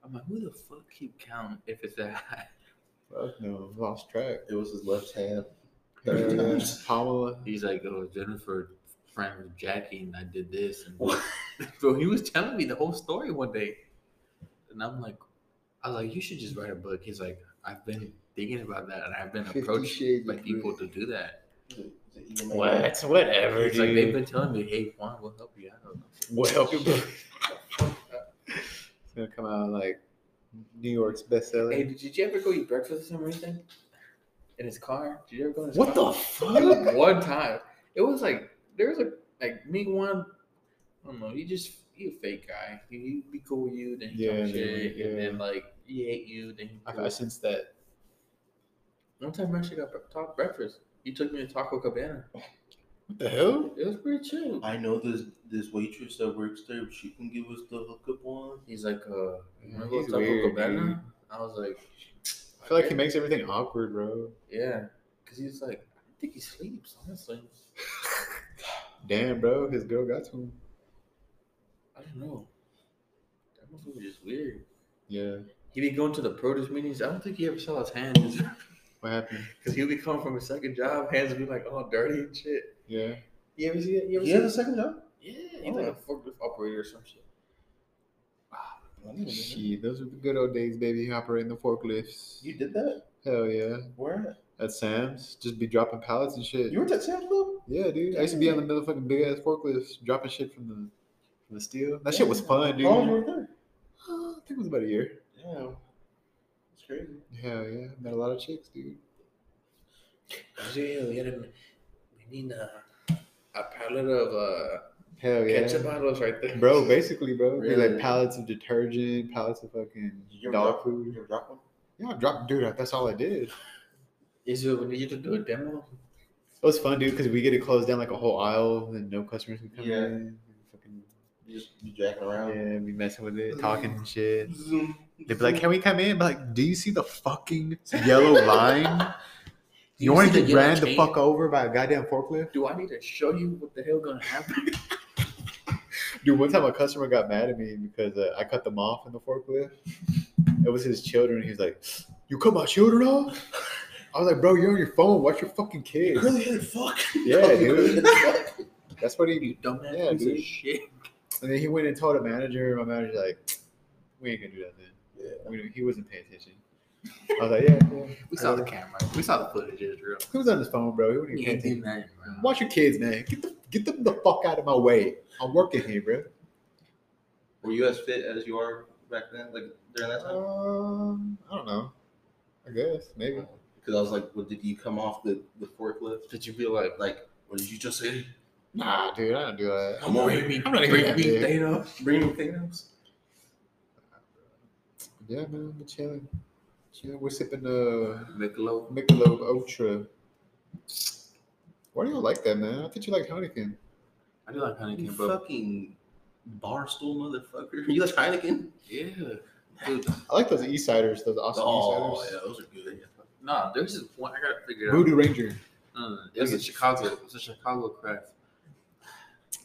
I'm like, who the fuck keep counting if it's that high?
Fuck no, lost track.
It was his left hand.
Uh, Pamela.
He's like, oh, Jennifer friend with Jackie, and I did this. And
What?
bro, he was telling me the whole story one day, and I'm like, I was like, you should just write a book. He's like, I've been thinking about that, and I've been approached by people to do that.
What's whatever,
It's like they've been telling me, hey, Juan, we'll help you out.
What help you? it's gonna come out like New York's bestseller.
Hey, did you ever go eat breakfast or something? In his car? Did you ever go in his
what
car?
the fuck?
one time. It was like there was a like me one. I don't know. He just he a fake guy. He he'd be cool with you, then he
Yeah,
talk shit,
yeah.
and then like he hate you. Then he
I, I sense that.
one time I actually got bre- talk breakfast. He took me to Taco Cabana.
What the hell?
It was pretty chill.
I know this this waitress that works there. She can give us the hookup one.
He's like, uh, you wanna go
He's
to Taco
weird,
Cabana?
dude.
I was like,
I feel like he makes everything awkward, bro.
Yeah, because he's like, I think he sleeps. Honestly,
Damn, bro, his girl got to him.
I don't know. That motherfucker was just weird.
Yeah.
He be going to the produce meetings. I don't think he ever saw his hands.
What happened?
Cause he'll be coming from his second job, hands will be like all dirty and shit.
Yeah.
You ever see it? You ever
He
see
has a second job.
Yeah, he's like a forklift operator or some shit.
Ah, shit, those are the good old days, baby. Operating the forklifts.
You did that?
Hell yeah.
Where?
At Sam's, just be dropping pallets and shit.
You were at Sam's Club?
Yeah, dude. I used to be on the motherfucking big ass forklifts, dropping shit from the from the steel. That shit was fun, dude.
How long you were there?
I think it was about a year.
Yeah. It's crazy.
Hell yeah, met a lot of chicks, dude.
Yeah, we, had a, we need a, a pallet of uh,
Hell yeah,
ketchup bottles right there.
bro. Basically, bro, Be
Really?
like pallets of detergent, pallets of fucking
You
dog
drop-
food.
You ever drop one?
Yeah, I dropped, dude. That's all I did.
Is it we need you to do a demo?
It was fun, dude, because we get to close down like a whole aisle, and no customers can come
Yeah.
in. Fucking
You just be jacking around.
yeah, be messing with it, talking and shit.
Zoom.
They'd be like, "Can we come in?" But like, do you see the fucking yellow line?
Do
You, want to get ran the fuck over by a goddamn forklift?
Do I need to show you what the hell gonna happen?
Dude, one time a customer got mad at me because uh, I cut them off in the forklift. It was his children. He was like, "You cut my children off?" I was like, "Bro, you're on your phone. Watch your fucking kids."
Really hit fuck.
Yeah,
You
dude. That's what he.
You dumbass
Yeah,
piece
dude.
shit.
And then he went and told a manager. My manager's like, "We ain't gonna do that then."
Yeah.
We, he wasn't paying attention. I was like, "Yeah, yeah."
We saw the camera. We saw the footage. It's real.
He was on his phone, bro. He wasn't even paying
ain't doing
attention.
bro.
Watch your kids, man. Get the, get them the fuck out of my way. I'm working here, bro.
Were you as fit as you are back then, like during that time?
Um, I don't know. I guess maybe.
Because I was like, what, did you come off the, the forklift?
Did you feel like
Like, what did you just say?
Nah, dude, I don't do that.
Come on,
bring me,
I'm not even
bring
that
me
big.
data?
Bring me things.
Yeah, man, we're chilling. Chilling. We're sipping the
Michelob.
Michelob Ultra. Why do you like that, man? I thought you like Heineken.
I do like
You
Heineken, but
fucking barstool motherfucker. You like Heineken?
yeah, dude.
I like those Eastciders, those awesome
Oh,
Eastciders.
yeah, those are good.
Nah, there's this one I gotta figure it out.
Voodoo Ranger.
Uh, it was a Chicago. It was a Chicago craft.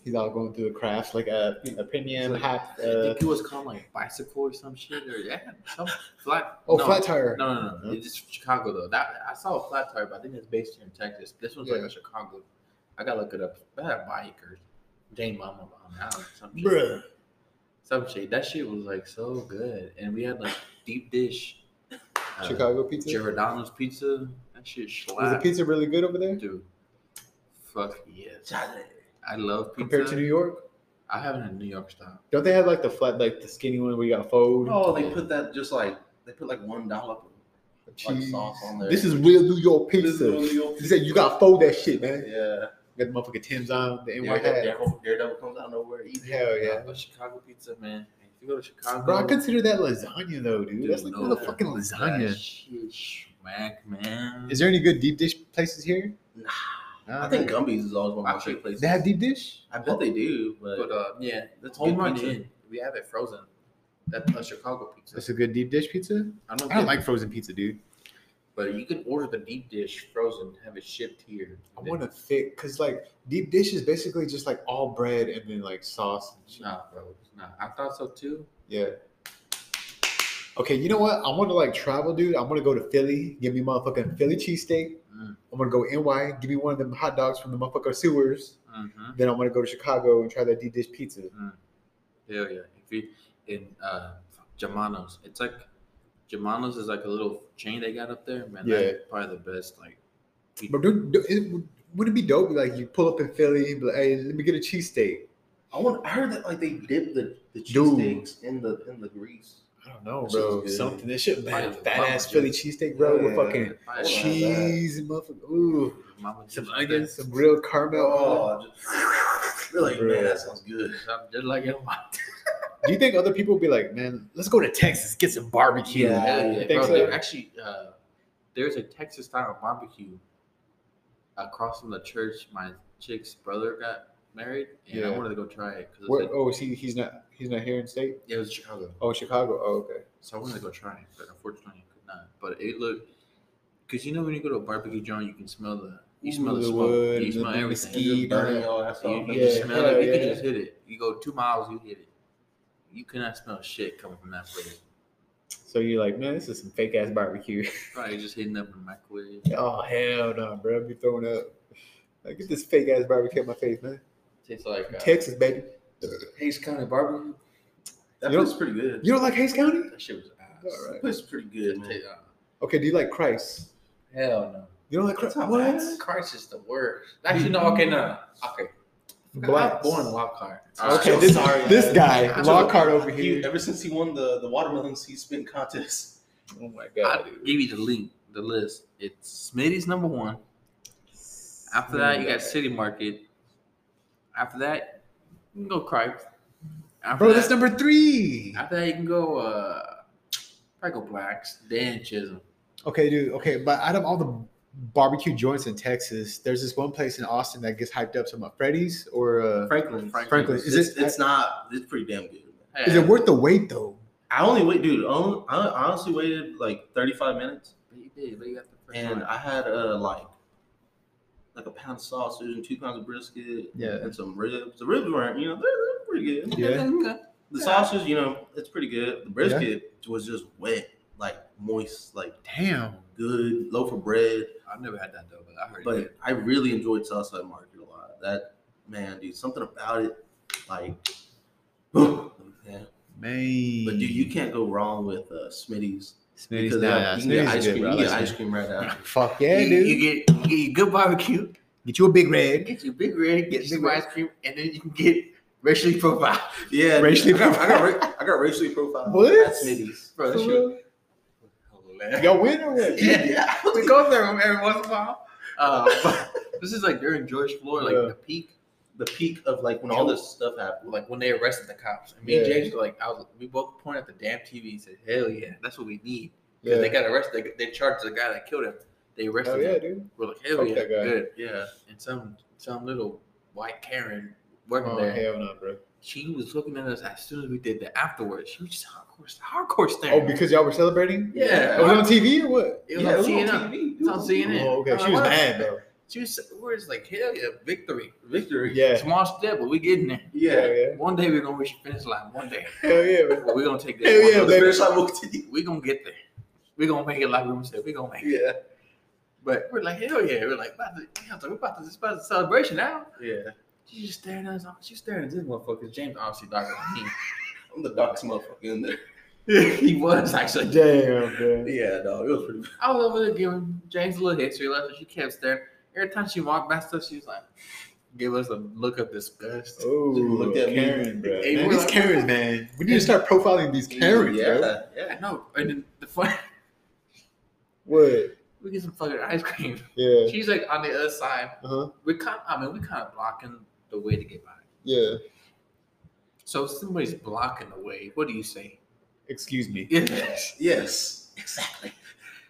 He's all going through the crafts like a, a premium
It's
hat.
I
Uh,
think it was called like bicycle or some shit or yeah, some flat.
oh,
no,
flat tire.
No, no, no.
No?
It's just Chicago though. That I saw a flat tire, but I think it's based here in Texas. This one's like
Yeah.
a Chicago. I gotta look it up. I had a bike or Jane Mama Mama. I don't some shit.
Bruh.
Some shit. That shit was like so good, and we had like deep dish. uh,
Chicago pizza.
Giordano's pizza. That shit
Is the pizza really good over there
dude. Fuck yes.
Chale.
I love pizza.
compared to New York?
I haven't had New York style.
Don't they have like the flat, like the skinny one where you got fold?
Oh, they put that just like they put like one dollop of like
cheese.
sauce on there.
This is real New York pizza.
real New York
He said you got fold that shit, man.
Yeah.
Got the motherfucking Tim's on, the NY hat.
Daredevil, Daredevil comes out of nowhere. Easy.
Hell yeah.
But Chicago pizza, man. If you go to Chicago,
Bro, I consider that lasagna though, dude. That's like
no, That
lasagna.
shit smack, man.
Is there any good deep dish places here?
Nah.
Nah,
I think
man.
Gumby's is always one of my favorite places.
they have deep dish.
I bet they do, but,
But uh, yeah,
That's
Home Run Inn. We have it frozen. That's a Chicago pizza.
That's a good deep dish pizza.
I don't,
I don't like frozen pizza, dude.
but you can order the deep dish frozen, have it shipped here.
I want to fit because like deep dish is basically just like all bread and then like sauce and shit.
Nah, bro. Nah, I thought so too.
Yeah. Okay, you know what? I want to like travel, dude. I want to go to Philly. Give me motherfucking Philly cheesesteak.
Mm.
I'm gonna go NY. Give me one of them hot dogs from the motherfucking sewers.
Mm-hmm.
Then I'm gonna go to Chicago and try that deep dish pizza.
Hell yeah. If you in uh Germanos, it's like Germanos is like a little chain they got up there, man.
Yeah.
That's probably the best. Like,
But dude, dude, it, would it be dope? Like you pull up in Philly, be like, hey, let me get a cheesesteak.
I want. I heard that like they dip the the
Dude.
cheesesteaks in the in the grease.
I don't know, bro. Something that shit, man.
Mama
Fat ass Philly cheesesteak, bro, with fucking
Probably
Cheese.
cheese and motherfucker. Ooh,
Mama
some onions, some real caramel.
Oh, just, really,
Bro.
man, that sounds good.
I'm just like it.
Do you think other people would be like, man, let's go to Texas, get some barbecue?
Yeah.
Hell
You
yeah, bro.
so?
Actually, uh, there's a Texas style barbecue across from the church. My chick's brother got married, and I wanted to go try it because
Where, oh, is he? He's not. He's not here in state.
Yeah, it was Chicago.
Oh, Chicago. Oh, okay.
So I wanted to go try it, but unfortunately I could not. But it looked, because you know when you go to a barbecue joint, you can smell the, you smell
Ooh,
the
the
smoke,
wood,
you smell
the
everything.
mesquite.
Just burning your ass
You,
off.
you
Yeah,
just smell
hell
it. You
yeah.
can just hit it. You go two miles, you hit it. You cannot smell shit coming from that place.
So you're like, man, this is some fake ass barbecue.
Probably just hitting up in the microwave.
oh hell no, bro. Be throwing up. I get this fake ass barbecue in my face, man.
Tastes like uh,
Texas, baby.
Hays County barbecue.
That
You
place pretty good.
You don't like Hays County?
That shit was ass.
All
That
right.
place pretty good, man.
Uh,
Okay. Do you like Kreuz?
hell no.
You don't like Kreuz?
That's
What?
bad.
Kreuz is the worst. Actually, no. Okay, no. Okay. I
Blacks.
born in Lockhart.
Okay,
I'm
this,
sorry,
this
man.
guy,
I
Lockhart over
He,
here.
ever since he won the, the watermelon seed spin contest.
Oh my
I
god, dude.
give you the link, the list. It's Smitty's number one. After that, you got City Market. After that, you can go Kreuz. After
Bro,
that,
that's number three.
After that, you can go. uh Probably go Blacks. Dan Chisholm.
Okay, dude. Okay, but out of all the barbecue joints in Texas, there's this one place in Austin that gets hyped up. Some about Freddy's or uh,
Franklin.
Franklin. Is
It's,
it-
it's not. It's pretty damn good. Man.
is it worth the wait though?
I only wait, dude. only- I honestly waited like 35 minutes,
But you did, but you got the first
and
one.
I had uh like like a pound of sausage and two pounds of brisket,
Yeah.
and some ribs. The ribs weren't, you know, they're, they're pretty good.
Yeah.
The sausage, you know, it's pretty good. The brisket was just wet, like moist, like
Damn.
good loaf of bread.
I've never had that though, but I heard
But
it.
I really enjoyed Southside Market a lot. That man, dude, something about it, like, yeah.
Man.
But dude, you can't go wrong with uh, Smitty's
Smitty's
because
nah,
they you can get ice cream.
bro.
You get ice cream right now.
Fuck yeah,
you,
dude.
you get you get your good barbecue,
Get you a big red.
get your big red, get
Big
some
red.
ice cream, and then you can get racially profiled.
Yeah,
Racially
I got, I got, ra- I got racially profiled.
What?
At Smitty's.
Bro, that
For
shit.
real? Y'all win or what?
Yeah, we go there every once in a while. Uh, but this is like during George Floyd, like
Yeah.
the peak,
The peak of like when all this stuff happened.
like when they arrested the cops. And me and
Yeah.
James were like, I was, we both pointed at the damn TV and said, "Hell yeah, that's what we need." Because
Yeah.
they got arrested. They, they charged the guy that killed him. They oh, arrested
Oh yeah,
him.
dude.
We're like, hell
Fuck
yeah, good.
Yeah.
And some some little white Karen working there.
Oh
there.
hell no, bro.
She was looking at us as soon as we did that. Afterwards, she was just hardcore, hardcore
thing.
Oh,
because y'all were celebrating?
yeah,
It was on TV or what?
It was
Yeah,
on
it was on
CNN.
TV.
It's on CNN.
Oh, okay.
Uh,
she was mad though.
She was, we're like, hell yeah, victory.
Victory.
Yeah.
Small step, but we getting there.
Yeah.
Hell yeah.
One day we're gonna reach the finish line. One day,
Hell yeah, man.
but we're gonna take
Hell
that. one
yeah,
day.
The
baby.
finish line will continue.
We're gonna get there. We're gonna make it like we said. We're gonna make it.
Yeah.
But we're like, hell yeah. We're like, about to, yeah, we're about to, it's about to celebration now.
Yeah.
She's just staring at us. She's staring at this motherfucker. James obviously darker than
I'm the darkest motherfucker in there.
he was actually.
Damn, bro.
Yeah, dog. It was pretty.
I was over there giving James a little history lesson. She kept staring. Every time she walked past us, she was like, give us a look of disgust.
Oh,
Look at me.
Karen, bro.
Hey,
Man,
we're
these
like-
Karens, man. We need to start profiling these Karens,
yeah,
bro.
yeah.
I know. And then the fun,
What?
we get some fucking ice cream.
Yeah.
She's like on the other side.
Uh huh.
We kind, I mean, we kind of blocking the way to get by.
Yeah.
So if somebody's blocking the way. What do you say?
Excuse me.
Yes.
Yes. Exactly.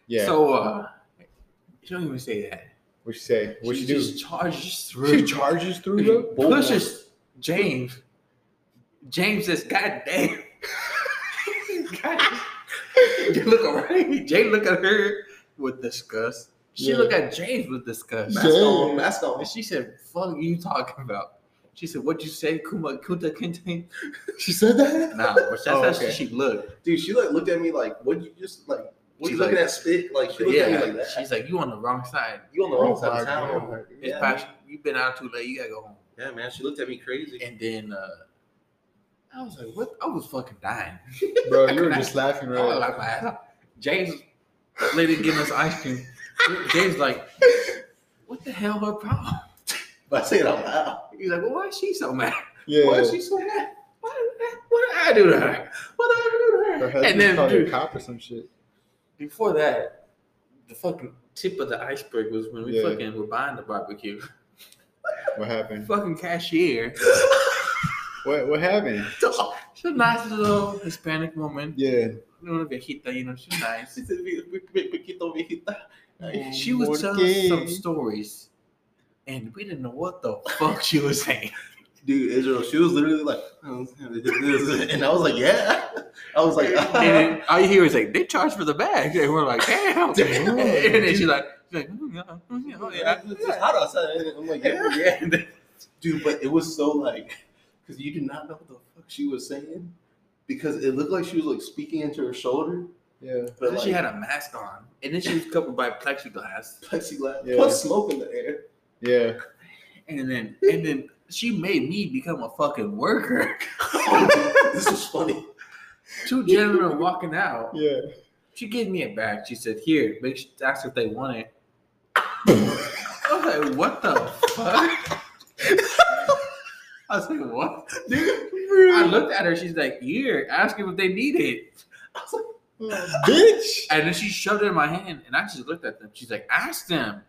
Yeah.
So uh, you don't even say that.
What you say? What
she
you do?
just charges through.
She charges through, bro.
pushes James. James says, "God damn." God. You look around. Jay look at her with disgust. She
Yeah.
look at James with disgust.
Mask on. Mask on.
And she said, "Fuck you talking about?" She said, "What you say, Kuma Kunta Kinte?"
She said that.
Nah, that's
Oh,
how she looked.
Dude, she like looked at me like, what you just like? What
She's
you looking
like-
at? Spit? Like she
But
at
yeah,
like that.
she's like, "You on the wrong side.
you on the wrong
Oh
side
my
of town.
God.
It's past. You've been out too late. You gotta go home."
yeah, man. She looked at me crazy.
And then uh, I was like, "What?" I was fucking dying.
Bro, you were just laughing,
I was
right?
like, my ass off. James, lady giving us ice cream. James like, "What the hell her problem?"
But I say it out loud.
He's like, "Well, why is she so mad?
Yeah.
Why is she so mad?
What did, what did I do to her?"
What did I do to
Her
her?
And then,
called her a
dude-
cop or some shit.
Before that, the fucking tip of the iceberg was when we
Yeah.
fucking were buying the barbecue.
What happened?
fucking cashier,
What What happened?
she's a nice little Hispanic woman.
Yeah.
Little viejita, you know, she's nice.
She said, "Vi- vi- vi- Viejito, viejita."
She was telling us some stories, and we didn't know what the fuck she was saying.
Dude, Israel, she was literally like, and I was like, yeah. I was like,
and then all you hear is like, they charge for the bag. And we're like, damn.
Damn.
and then she's like, she's like "Mm, yeah, mm, yeah, oh, yeah.
it's just hot outside. And I'm like, yeah.
yeah. And then-
Dude, but it was so like, because you did not know what the fuck she was saying. Because it looked like she was like speaking into her shoulder,
Yeah.
but
But
like,
she had a mask on, and then she was covered by plexiglass,
plexiglass,
Yeah.
plus smoke in the air.
Yeah.
and then and then she made me become a fucking worker.
this is funny.
Two gentlemen walking out.
Yeah.
She gave me a bag. She said, "Here, make sure ask if they want it." I was like, "What the fuck?" I was like, "What?" dude?" I looked at her. She's like, "Here, ask them if they need it."
I was like,
bitch.
And then she shoved it in my hand, and I just looked at them. She's like, "Ask them."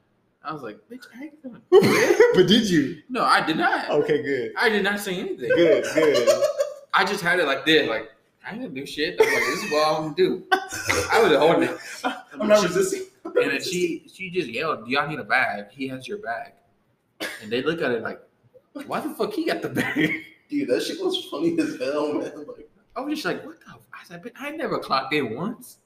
I was like, "Bitch, I ask them."
but did you?
No, I did not.
Okay, good.
I did not say anything.
Good, good.
I just had it like this, like I didn't do shit. I'm like, "This is what I'm gonna do." I was holding it.
I'm not resisting.
And then she she just yelled, "Do y'all need a bag? He has your bag." And they look at it like, "Why the fuck he got the bag?"
dude, that shit was funny as hell, man. Like,
I was just like, "What the?" F-? I said, "Bitch, I never clocked in once."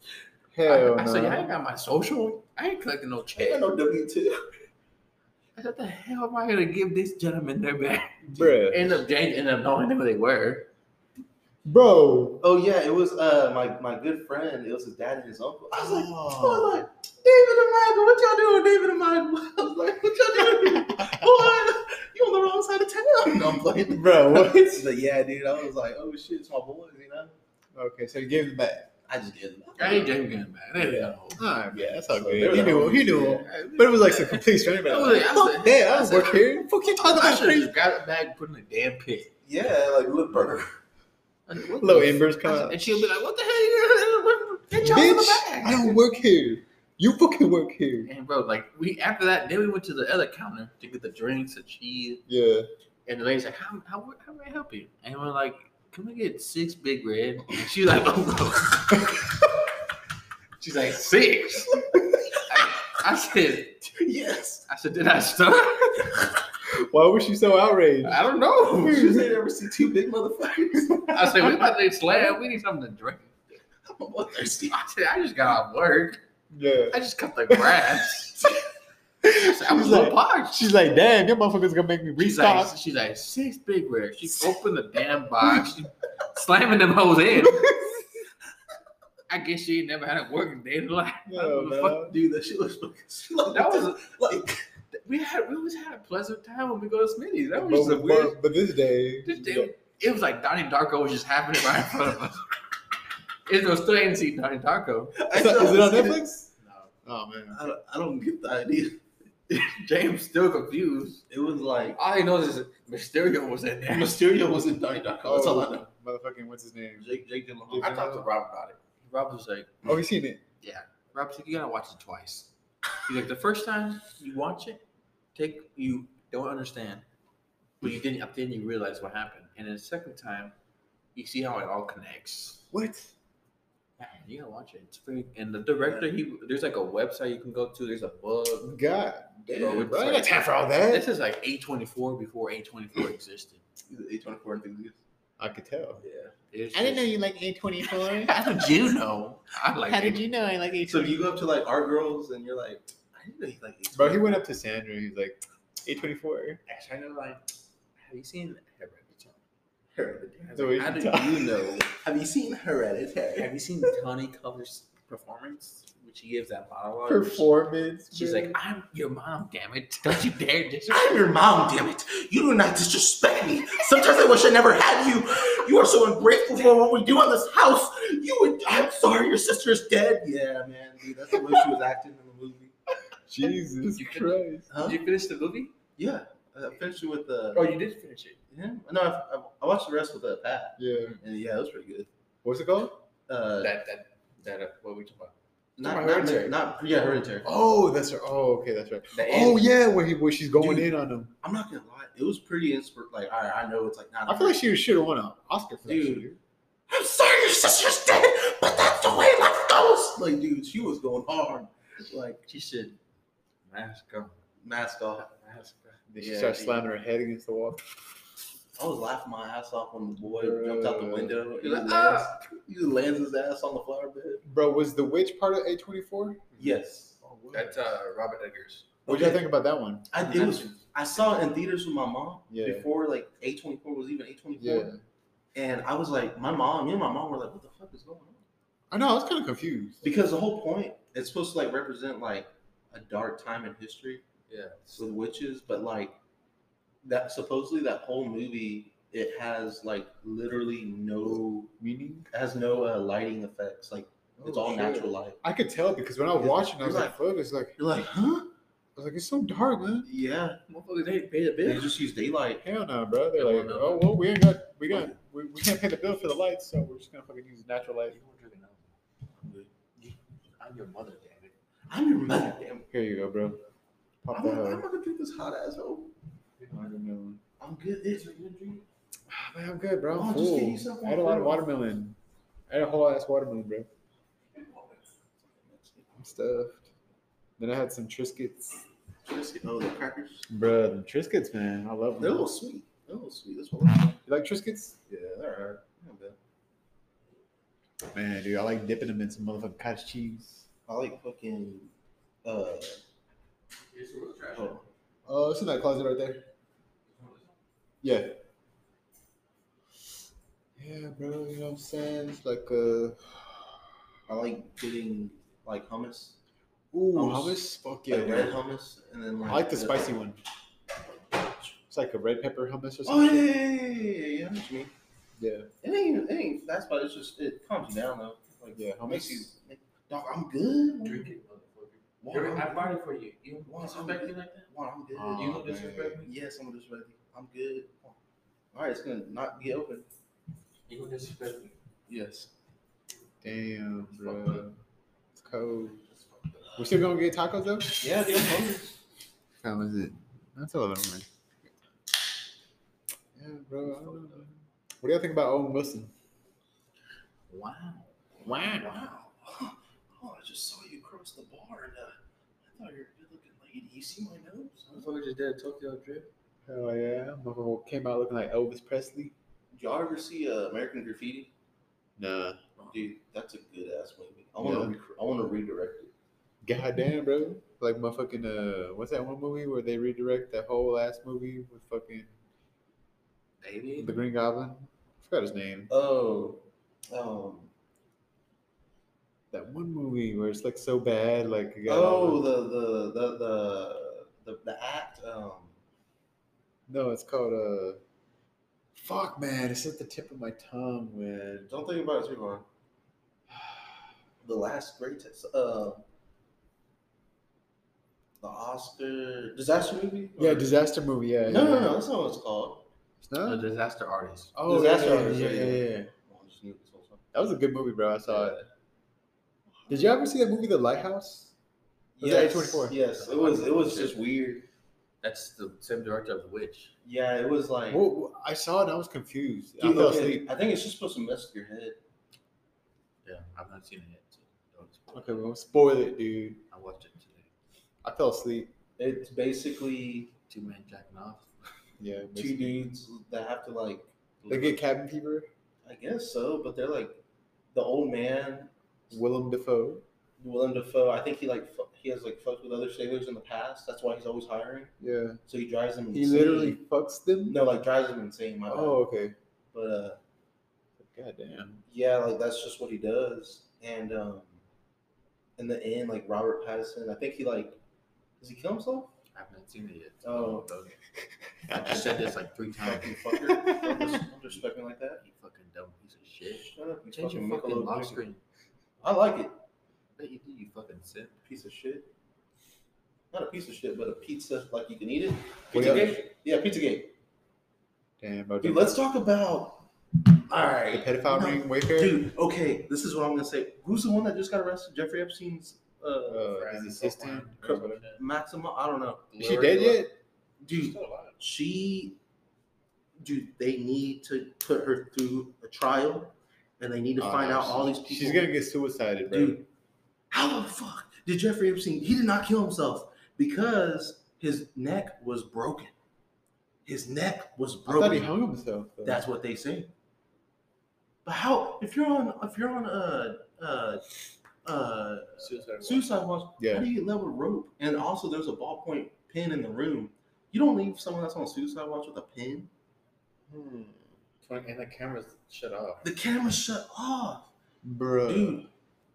Hell
I, I said, "I ain't got my social. I ain't collecting no
I
check."
got no W two.
I said, what the hell am I gonna give this gentleman their bag?
Bruh.
End up James ended up knowing who they were.
Bro.
Oh yeah, it was uh my my good friend. It was his dad and his uncle. I was like, I
Oh.
was like David and Michael, what y'all doing, David and Michael? I was like, what y'all doing? Boy, you on the wrong side of town. No, I'm playing.
Bro, what?
He's like, yeah, dude. I was like, oh shit, it's my boys, you know.
Okay, so you gave him back.
I just get it.
I ain't James getting mad. They
Yeah.
know.
Alright, yeah, that's all
So
good. He
the
knew, he knew.
yeah.
But it was like some complete stranger.
I
Like,
was like- I
fuck
said-
that, I
I
don't
said-
work here. Fuck you talking
I should have
crazy.
just grabbed it back and put in the damn pit.
Yeah, like Lip Burger.
I said, what
Little
the
embers
f-
come out.
And she'll be like, what the hell you Get y'all in the
Bitch,
bag.
I don't work here. You fucking work here.
And bro, like we after that, then we went to the other counter to get the drinks, the cheese,
Yeah.
and the lady's like, "How how how may I help you?" And we're like, "Can we get six big red?" And she's like, "Oh." she's like six. I, I said,
yes.
I said, did I start?
Why was she so outraged?
I don't know.
She said, ever see two big motherfuckers?
I said, we about to slam. We need something to drink.
I'm a thirsty.
I said, I just got off work.
Yeah.
I just cut the grass. I was
She's like-
parched.
She's like, damn, your motherfucker's gonna make me
She's like, she's like six big red. She opened the damn box. She slamming them hoes in. I guess she ain't never had a working day in her life. I
No,
give a fuck.
no.
Dude, that shit was fucking like,
That was
like
we had we always had a pleasant time when we go to Smitty's. That
But,
was just a weird.
but this day,
This day, it was like Donnie Darko was just happening right in front of us. Israel still ain't seen Donnie Darko.
is, it- is it on Netflix?
No.
Oh man.
I don't, I don't get the idea.
James still confused.
It was like
All he knows is Mysterio was in there.
Mysterio was in Donnie Darko. That's all I know.
Oh, motherfucking, what's his name?
Jake Jake Gyllenhaal.
I talked to Rob about it. Rob was like,
Oh, you seen it. Yeah.
Rob said you gotta watch it twice. He's like the first time you watch it, take you don't understand, but you didn't. Up then you realize what happened, and then the second time, you see how it all connects.
What?
Yeah, you gotta watch it. It's very. And the director, he there's like a website you can go to. There's a book.
God
Bro,
damn,
it's
bro. I ain't
like-
got time for all that.
This is like A24 before A24 existed.
He's an A24 enthusiast.
I could tell.
Yeah, it's
I didn't know you like A24.
How did you know? I like.
How did
A-
you know I like A24?
So if you go up to like art girls and you're like, I didn't know you like A24.
Bro, he went up to Sandra. And he's like, A24.
Actually, I know, like, have you seen Hereditary?
Hereditary.
How
you
did you know?
Have you seen Hereditary?
Have you seen Toni Collette's performance? Which she gives that monologue.
Performance.
She's like, I'm your mom, damn it. Don't you dare disrespect
I'm your mom, damn it. You do not disrespect me. Sometimes I wish I never had you. You are so ungrateful for what we do in this house. You would, I'm sorry, your sister is dead. Yeah, man, dude, that's the way she was acting in the movie.
Jesus
You could-
Christ.
Huh?
Did you finish the movie?
Yeah, I finished it with the.
Oh, you did finish it.
Yeah. No, I, I, I watched the rest with the Pat,
Yeah.
and yeah, it was pretty good.
What's it called?
Uh,
That, that, that, uh, what we talking about?
not,
about
not,
Hereditary.
not, yeah, hereditary.
Oh, that's right. Oh, okay, that's right.
The
Oh
end.
yeah, where he where she's going
Dude.
in on him.
I'm not gonna lie, it was pretty inspir. Like, I, I know it's like not.
I feel like she should have won an Oscar for that
Dude.
shit. Dude.
I'm sorry, your sister's dead, but that's the way life goes. Like, dude, she was going hard. Like,
She said, mask off,
mask off.
Mask on.
Then she
Yeah,
starts
dude.
slamming her head against the wall.
I was laughing my ass off when the boy
Bruh.
jumped out the window. He
You're like,
lands,
ah.
he lands his ass on the flower bed.
Bro, was the witch part of A twenty four?
Yes.
That's uh, Robert Eggers.
What do you
Okay.
think about that one?
I, it was, I saw it in theaters with my mom
Yeah.
before like A24 was even A24.
Yeah,
And I was like, my mom, me and my mom were like, what the fuck is going on?
I know. I was kind of confused.
Because the whole point, it's supposed to like represent like a dark time in history
Yeah.
with witches, but like that supposedly that whole movie it has like literally no
Meaning?
it has no uh, lighting effects like it's
Oh,
all
shit.
natural light
I could tell because when I was
You're-
watching, I was
you're
like, "Fuck!" It's like
you're like huh
I was like, "It's so dark, man."
yeah
Motherfuckers, they paid bill.
they just use daylight
Hell no, bro. They're like,
well,
"Oh well, we ain't got, we got, we, we can't pay the bill for the lights, so we're just gonna fucking use natural light."
I'm your mother, damn it.
i'm your mother damn it.
Here you go, bro. Pop
I'm,
that
not- I'm not gonna drink this hot asshole
I don't know.
i'm good this are you gonna drink
Ah, Man, I'm good, bro. I'm
Oh, just get
full. I had a lot of watermelon. I had a whole ass watermelon, bro. I'm stuffed. Then I had some Triscuits.
Just, oh the crackers
Bro, the Triscuits, man. I love them.
they're a little sweet they're a little sweet that's what I'm
You like Triscuits?
yeah they're alright Not bad.
Man, dude, I like dipping them in some motherfucking cottage cheese.
i like fucking uh oh,
Oh, it's in that closet right there. Yeah. Yeah, bro. You know what I'm saying? It's like uh.
I like getting like hummus,
Ooh,
Hummus.
hummus. Fuck yeah.
like red
bro.
hummus, and then like
I like the spicy one. It's like a red pepper hummus or
Oh yeah,
something.
yeah, yeah, yeah, yeah, yeah. I know what you mean.
yeah.
It ain't, even- it ain't. That's why it's just it calms you down though. Like
Yeah,
it makes
hummus.
you. Dog, I'm good.
Drink it, motherfucker. I
I'm,
bought it for you. You don't
Why,
disrespect
I'm-
me like that?
why, I'm good.
Oh,
You don't
man.
disrespect me?
Yes, I'm disrespect you. I'm good. All right, it's gonna not be open.
You don't disrespect me.
Yes.
Damn, bro. It's cold.
It's fucked up.
We're still gonna get tacos though.
Yeah, dude, I'm hungry.
How was it? That's all I'm man. Yeah, bro. I don't know. What do y'all think about Owen Wilson?
Wow.
Wow. Wow. Oh, I just saw you cross the bar, and uh, I thought you were a good-looking lady. You see my nose? Huh?
Motherfucker just did a Tokyo drip.
Hell yeah. Motherfucker came out looking like Elvis Presley.
Did y'all ever see uh, American Graffiti?
Nah.
Dude, that's a good ass movie. I want to.
Yeah.
Rec- I want to redirect it.
God damn, bro. Like motherfucking uh what's that one movie where they redirect that whole ass movie with fucking
Baby.
the Green Goblin? I forgot his name.
Oh, um,
That one movie where it's like so bad, like you got
oh,
the-
the the the the the, the act. Um,
No, it's called uh Fuck man, it's at the tip of my tongue, man.
don't think about it too hard. The last great test. Uh, the Oscar disaster movie.
Yeah, disaster movie, yeah.
No,
yeah.
no, no. That's not what it's called.
It's not A
disaster artist.
Oh,
Disaster
yeah,
Artist,
yeah,
yeah,
yeah,
yeah.
yeah.
Oh, I just knew this whole time.
That was a good movie, bro. I saw it. Did you ever see that movie, The Lighthouse? Was that
Yes,
A24?
yes. It was. It was just weird.
That's the same director of The Witch.
Yeah, it was like.
Well, I saw it I was confused. I
Dude,
fell
okay,
asleep.
I think it's just supposed to mess with your head.
Yeah, I've not seen it yet. So don't spoil
Okay,
it.
well, spoil it, dude.
I watched it today.
I fell asleep.
It's basically
Two men jacking off.
Yeah.
two
basically.
dudes that have to like.
They get cabin fever.
I guess so, but they're like the old man,
Willem Dafoe.
Willem Dafoe. I think he like fu- he has like fucked with other sailors in the past. That's why he's always hiring.
Yeah.
So he drives them.
He
insane.
literally fucks them.
no like drives them insane. My bad.
Oh, okay.
but uh,
God damn.
yeah, like that's just what he does. And um, in the end, like Robert Pattinson, I think he like does he kill himself?
I haven't seen it yet.
Oh.
So I just said this like three times.
Fucking fucker. Don't dis- don't disrespect me like that.
You fucking dumb piece of shit.
Shut up, you
Change your
fucking
fucking lock screen.
I like it.
Bet you do, you fucking simp.
Piece of shit. Not a piece of shit, but a pizza like you can eat it.
What
Pizza
else?
Gate? Yeah, Pizza Gate.
Damn, bro.
Dude, let's talk about. All right.
the pedophile
No,
ring Wayfair.
dude. Okay, this is what I'm gonna say. Who's the one that just got arrested? Jeffrey Epstein's uh,
uh, his assistant. or.
Maxima. I don't know,
Is she dead yet?
dude. She, dude. They need to put her through a trial, and they need to
Oh,
find
no,
out all these people.
She's gonna get suicided, bro.
Dude, how the fuck did Jeffrey Epstein? He did not kill himself because his neck was broken. His neck was broken.
I thought he hung himself. Though.
That's what they say. But how? If you're on, if you're on a, uh, uh,
Suicide watch.
suicide watch,
Yeah.
how do you get level rope? And also, there's a ballpoint pen in the room. You don't leave someone that's on suicide watch with a pen.
Hmm.
And the camera's shut off.
The camera's shut off,
Bro.
dude.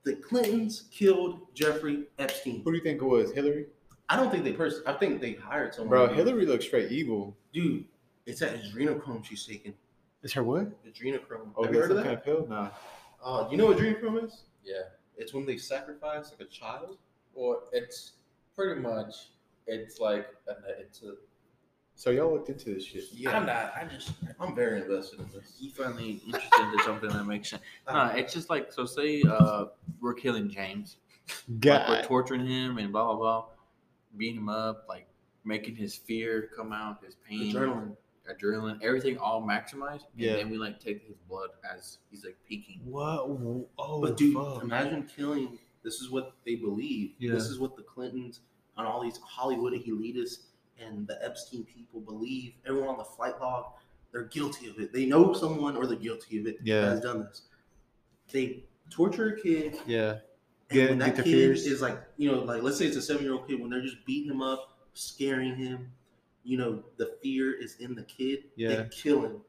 The Clintons killed Jeffrey Epstein.
Who do you think it was? Hillary?
I don't think they pers- I think they hired someone.
Bro, Hillary looks straight evil.
Dude, it's that adrenochrome she's taking.
It's her what?
Adrenochrome.
Oh,
Have you
that's
heard of that?
kind of pill? Nah.
Uh, you know what adrenochrome is?
Yeah.
It's when they sacrifice like a child.
Well, it's pretty much. It's like a, it's a.
So y'all looked into this shit. Yeah.
I'm not. I just.
I'm very invested in this.
You finally interested in something that makes sense. No, it's just like so. Say uh, we're killing James. Like we're torturing him and blah blah blah, beating him up, like making his fear come out, his pain,
Adrenaline.
adrenaline, everything all maximized.
Yeah.
And then we like take his blood as he's like peaking.
What? Oh,
But dude,
fuck.
imagine killing. This is what they believe.
Yeah.
This is what the Clintons and all these Hollywood elitists and the Epstein people believe. Everyone on the flight log, they're guilty of it. They know someone or they're guilty of it
Yeah.
that has done this. They torture a kid
Yeah.
And
Get-
when that
the
kid
fears.
is like, you know, like let's say it's a seven year old kid, when they're just beating him up, scaring him, you know, the fear is in the kid.
Yeah.
They kill him.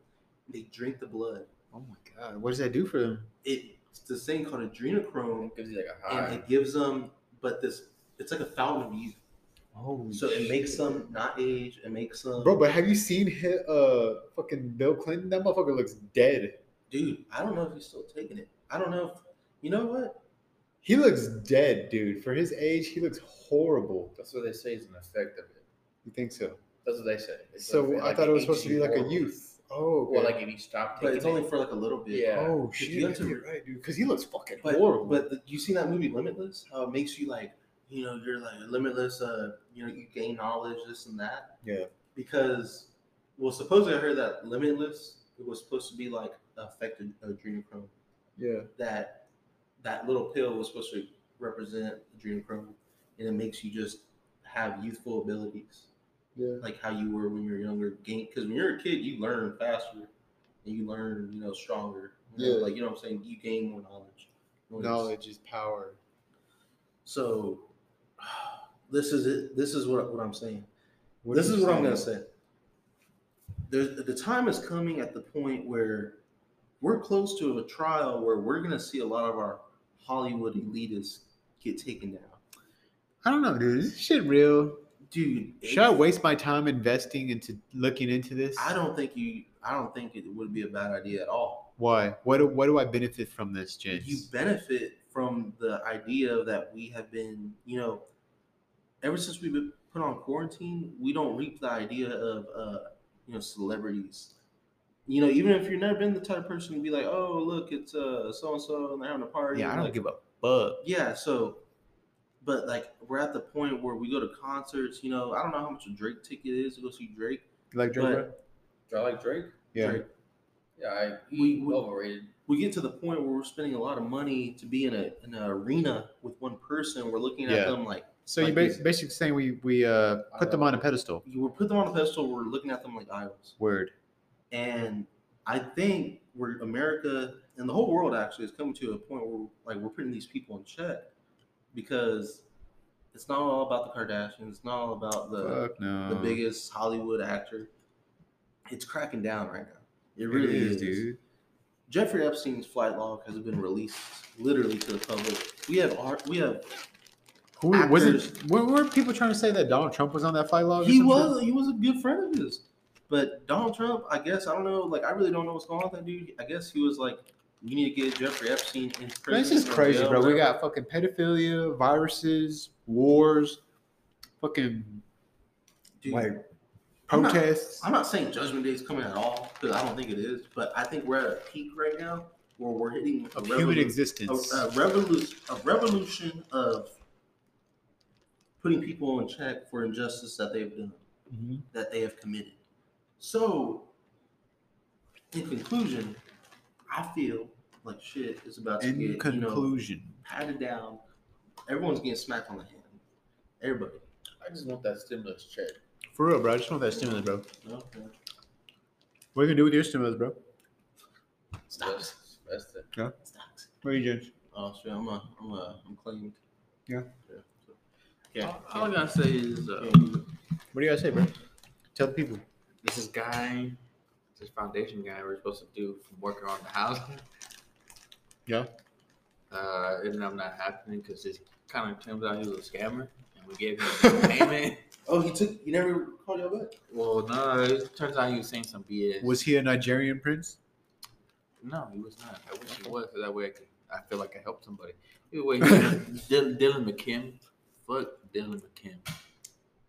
They drink the blood.
Oh my god, what does that do for them?
It's this thing called adrenochrome,
Gives you like a
and
high.
it gives them, but this, it's like a fountain of youth.
Oh,
So it makes them not age. It makes them,
Bro, but have you seen hi- uh fucking Bill Clinton? That motherfucker looks dead.
dude. I don't know if he's still taking it. I don't know if you know what.
He looks dead, dude. For his age, he looks horrible.
That's what they say is an effect of it.
You think so?
That's what they say. It's
So
like-
I
like
thought it was supposed to be like a youth. Oh, okay.
Well, like if you stop taking
But it's only
it,
for like a little bit.
Yeah.
oh shit,
you to,
you're right, dude. Because he looks fucking
But
horrible.
but the, you seen that movie Limitless? How it makes you like, you know, you're like limitless. Uh, you know, you gain knowledge, this and that.
yeah,
Because, well, supposedly I heard that Limitless it was supposed to be like affected adrenochrome.
yeah.
That that little pill was supposed to represent adrenochrome, and it makes you just have youthful abilities,
Yeah.
like how you were when you were younger. Gain because when you're a kid, you learn faster, and you learn, you know, stronger. You know,
Yeah.
like you know what I'm saying. You gain more knowledge.
Knowledge is power.
So this is it. This is what, what I'm saying.
What
this is what I'm gonna say. There's, the time is coming at the point where we're close to a trial where we're gonna see a lot of our Hollywood elitists get taken down.
I don't know, dude. Is this shit real?
Dude,
Should I waste my time investing into looking into this?
I don't think you. I don't think it would be a bad idea at all.
Why? What do, what do I benefit from this, gents?
You benefit from the idea that we have been, you know, ever since we've been put on quarantine, we don't reap the idea of, uh, you know, celebrities. You know, even if you've never been the type of person to be like, oh, look, it's uh so and so and they're having a party.
yeah, I don't
like,
give a fuck.
Yeah, so, but like we're at the point where we go to concerts. You know, I don't know how much a Drake ticket is to go see Drake.
You like Drake,
But-
Budden?
I like Drake.
Yeah.
Drake.
Yeah, I
We-
we,
we-
overrated.
we get to the point where we're spending a lot of money to be in a in an arena with one person. We're looking at
Yeah.
them like
So
Like
you're
these-
ba- basically saying we we uh put them on a pedestal.
you we put them on a pedestal. We're looking at them like idols,
Word.
and I think we're America and the whole world actually is coming to a point where like we're putting these people in check because it's not all about the Kardashians. It's not all about the
Fuck no.
the biggest Hollywood actor. It's cracking down right now. It really
is,
is,
dude.
Jeffrey Epstein's flight log has been released literally to the public. We have art. We have
Who was
Actors-
it? Were, were people trying to say that Donald Trump was on that flight log?
he was
shit?
he was a good friend of his. But Donald Trump, I guess I don't know. Like I really don't know what's going on with that dude. I guess he was like, "You need to get Jeffrey Epstein in prison."
Just
or
crazy, bro. We got fucking pedophilia, viruses, wars, fucking
Dude,
like
I'm not-
protests.
I'm not saying Judgment Day is coming at all because I don't think it is. But I think we're at a peak right now where we're hitting a
of human
revolu-
existence.
a, a revolution, a revolution of putting people in check for injustice that they've done,
Mhm.
that they have committed. So, in conclusion, I feel like shit is about to
In
get you know
conclusion,
patted down. Everyone's getting smacked on the hand. Everybody.
I just want that stimulus check.
for real, bro. I just want that stimulus, bro.
Okay.
What are you gonna do with your stimulus, bro?
Stocks. That's it.
Stocks.
What are you doing?
Oh shit! I'm a, I'm a, I'm claimed.
Yeah.
so- Yeah.
All, all I gotta say is uh,
What do you gotta say, bro? Tell the people.
this is guy, this foundation guy we're supposed to do from working on the house.
Yeah.
Uh, it ended up not happening because it kind of turns out he was a scammer, and we gave him a payment.
Oh, he took. You never called y'all back.
Well, no, it turns out he was saying some BS.
Was he a Nigerian prince?
No, he was not. I wish he was, so that way I could. I feel like I helped somebody. Either way, Dylan, Dylan McKim, fuck Dylan McKim.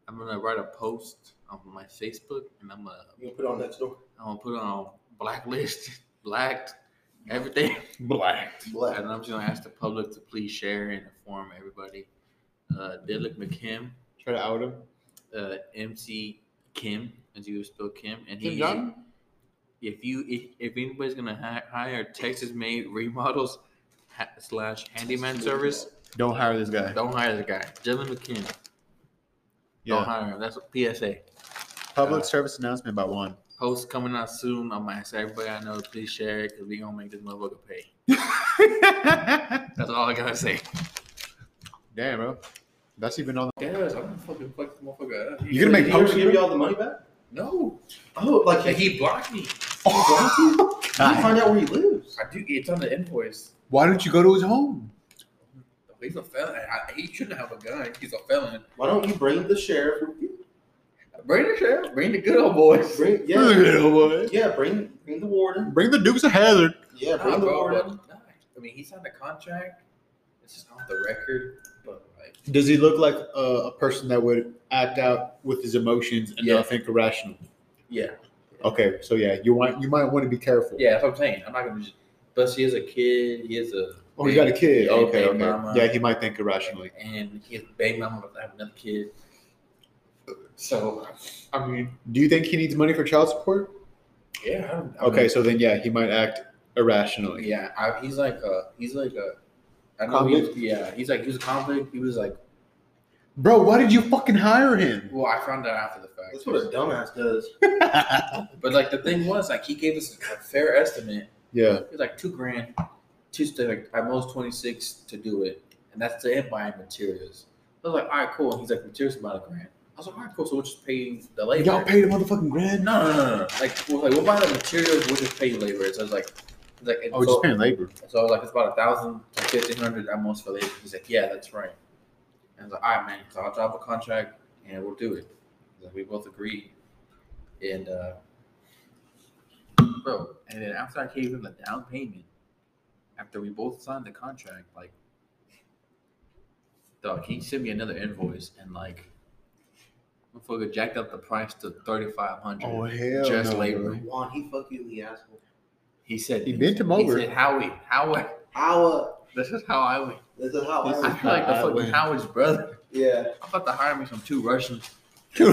I'm gonna write a post on my Facebook, and I'm gonna
You gonna put it on next door.
I'm gonna put it on blacklist, blacked, everything.
Black.
Black.
And I'm just gonna ask the public to please share and inform everybody. Uh, Dylan McKim,
Try to out him.
uh, MC Kim, as you would spell Kim, and
Kim
he.
Jong?
If you if, if anybody's gonna hi- hire Texas made remodels ha- slash handyman service,
Don't hire this guy.
don't hire this guy. Dylan McKim, don't hire him. That's a PSA.
Public
Uh,
service announcement by one.
Post coming out soon. I'm gonna ask everybody I know to please share it because we gonna make this motherfucker pay. That's all I gotta say.
Damn, bro. That's even on.
Yes, I'm gonna fucking fuck the motherfucker up. He-
You gonna make
Did he ever
posts?
give y'all the money back?
No,
Oh, like
like
he,
he blocked me.
Oh,
you find out where he lives.
I do. It's on the invoice.
Why don't you go to his home?
He's a felon. I, he shouldn't have a gun. He's a felon.
Why don't you bring the sheriff with you?
Bring the sheriff. Bring the good old boys.
Bring yeah,
good old boy.
yeah, bring bring the warden.
Bring the Dukes of Hazzard.
Yeah,
Nah,
bring the
bro,
warden.
nah. I mean, he signed a contract. It's just off the record, but like,
Does he look like a, a person that would act out with his emotions and
Yeah.
not think irrational?
yeah,
Okay, so yeah, you want you might want to be careful.
yeah. That's what I'm saying. I'm not gonna just. Plus, he is a kid. He is a.
Oh, he got a kid.
Yeah,
okay, okay.
mama.
Yeah, he might think irrationally.
and he has a baby mama to have another kid. So, I mean,
Do you think he needs money for child support?
yeah. I don't, I
Okay,
mean,
so then yeah, he might act irrationally.
yeah, I, he's like a, he's like a, I know he,
Convict?
yeah, he's like he was a convict. He was like,
Bro, why did you fucking hire him?
well, I found out after the fact.
That's what a dumbass does.
But like the thing was, like he gave us a fair estimate.
yeah.
It was like two grand, two like at most twenty six to do it, and that's to him buying materials. I was like, all right, cool. And he's like, materials about a grand. I was like, all right, cool. So we'll just pay the labor.
Y'all paid the motherfucking grand?
No, no, no, no, no. Like, we'll, like, we'll buy the materials. We'll just pay labor. So it's like, it's like,
Oh, we're
so,
just paying labor.
so I was like, it's about a thousand to fifteen hundred at most for labor. He's like, yeah, that's right. And I was like, all right, man. So I'll drop a contract and we'll do it. Like, we both agreed. And uh, bro, and then after I gave him the down payment, after we both signed the contract, like, dog, he sent me another invoice and like, motherfucker jacked up the price to thirty five hundred.
Oh hell
Just
no,
labor.
Juan, he fuck you in the asshole.
He said
He bent him over.
He said, Howie, Howie,
Our,
this is how I went.
this is how
This
I
I feel like the
I
fucking
win.
Howard's brother.
Yeah.
I'm about to hire me some two Russians.
money.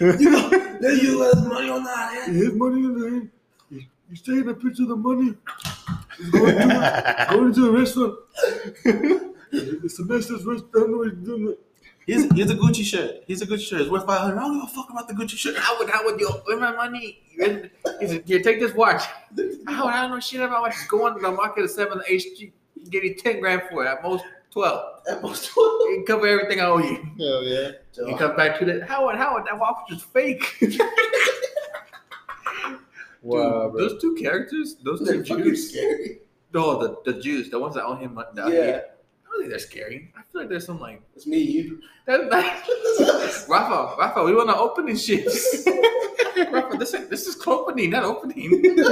You know, they use less money on that.
His money in the hand. He's, he's taking a picture of the money. He's going to, going to a restaurant. It's the nicest restaurant. I don't know what he's doing. it.
Here's, here's a Gucci shirt. Here's a Gucci shirt. It's worth 500 I don't give a fuck about the Gucci shirt.
Howard, would yo, where's my money? He said, here, take this watch. Howard, I don't know shit about watch. Just go on to the market at 7 HG. Give you 10 grand for it, at most 12.
At most
You can cover everything I owe you.
Hell yeah.
He comes back to that. Howard, Howard, that watch was fake. Dude,
Wow, bro.
those two characters, those two
They're fucking
Jews,
scary.
no, the, the Jews, the ones that owe him money. that-
Yeah.
I don't think they're scary. I feel like there's some like
It's me, you.
that, that, Rafa, Rafa, we want to open this shit. Rafa, this is this is opening, not opening.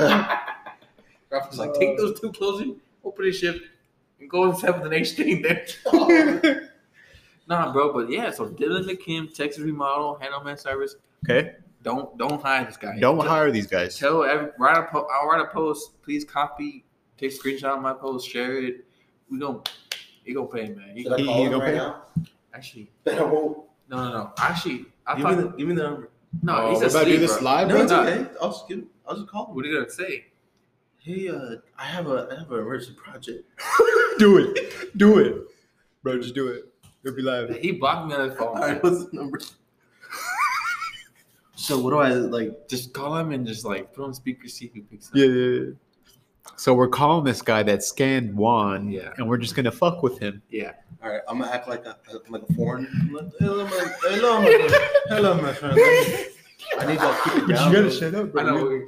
Rafa's like, uh, take those two closing, open this shit, and go in seventh and eighth staying there. nah, bro, but yeah. So Dylan McKim, Texas Remodel, Handyman Service.
Okay.
Don't don't hire this guy.
Don't
Tell-
hire these guys.
Tell every write a po- I'll write a post. Please copy, take a screenshot of my post, share it. We gonna he gonna pay, man. He,
Should I
He-
call
he
him
gonna
right
pay?
now?
actually,
Bet I won't.
no, no, no. Actually, I
Give me,
thought
the, give me the number.
no.
Oh,
he's
we're about to do
asleep,
this
bro.
live,
No,
bro?
it's
no.
okay. I'll just give. I'll just call him.
What are you gonna say?
Hey, uh, I have a I have an emergency project.
do it. Do it. Bro, just do it. It'll be live.
He blocked me on his phone.
All right, what's the number? So what do I like?
Just call him and just like put on speaker, see who picks up.
Yeah, yeah, yeah. So we're calling this guy that scanned Juan,
Yeah.
and we're just gonna fuck with him.
Yeah.
All right, I'm gonna act like a like a foreign. I'm like, Hello, my, hello, my friend. Hello, my friend. I need y'all to keep it down.
you gotta
bro.
shut up,
I
bro.
know.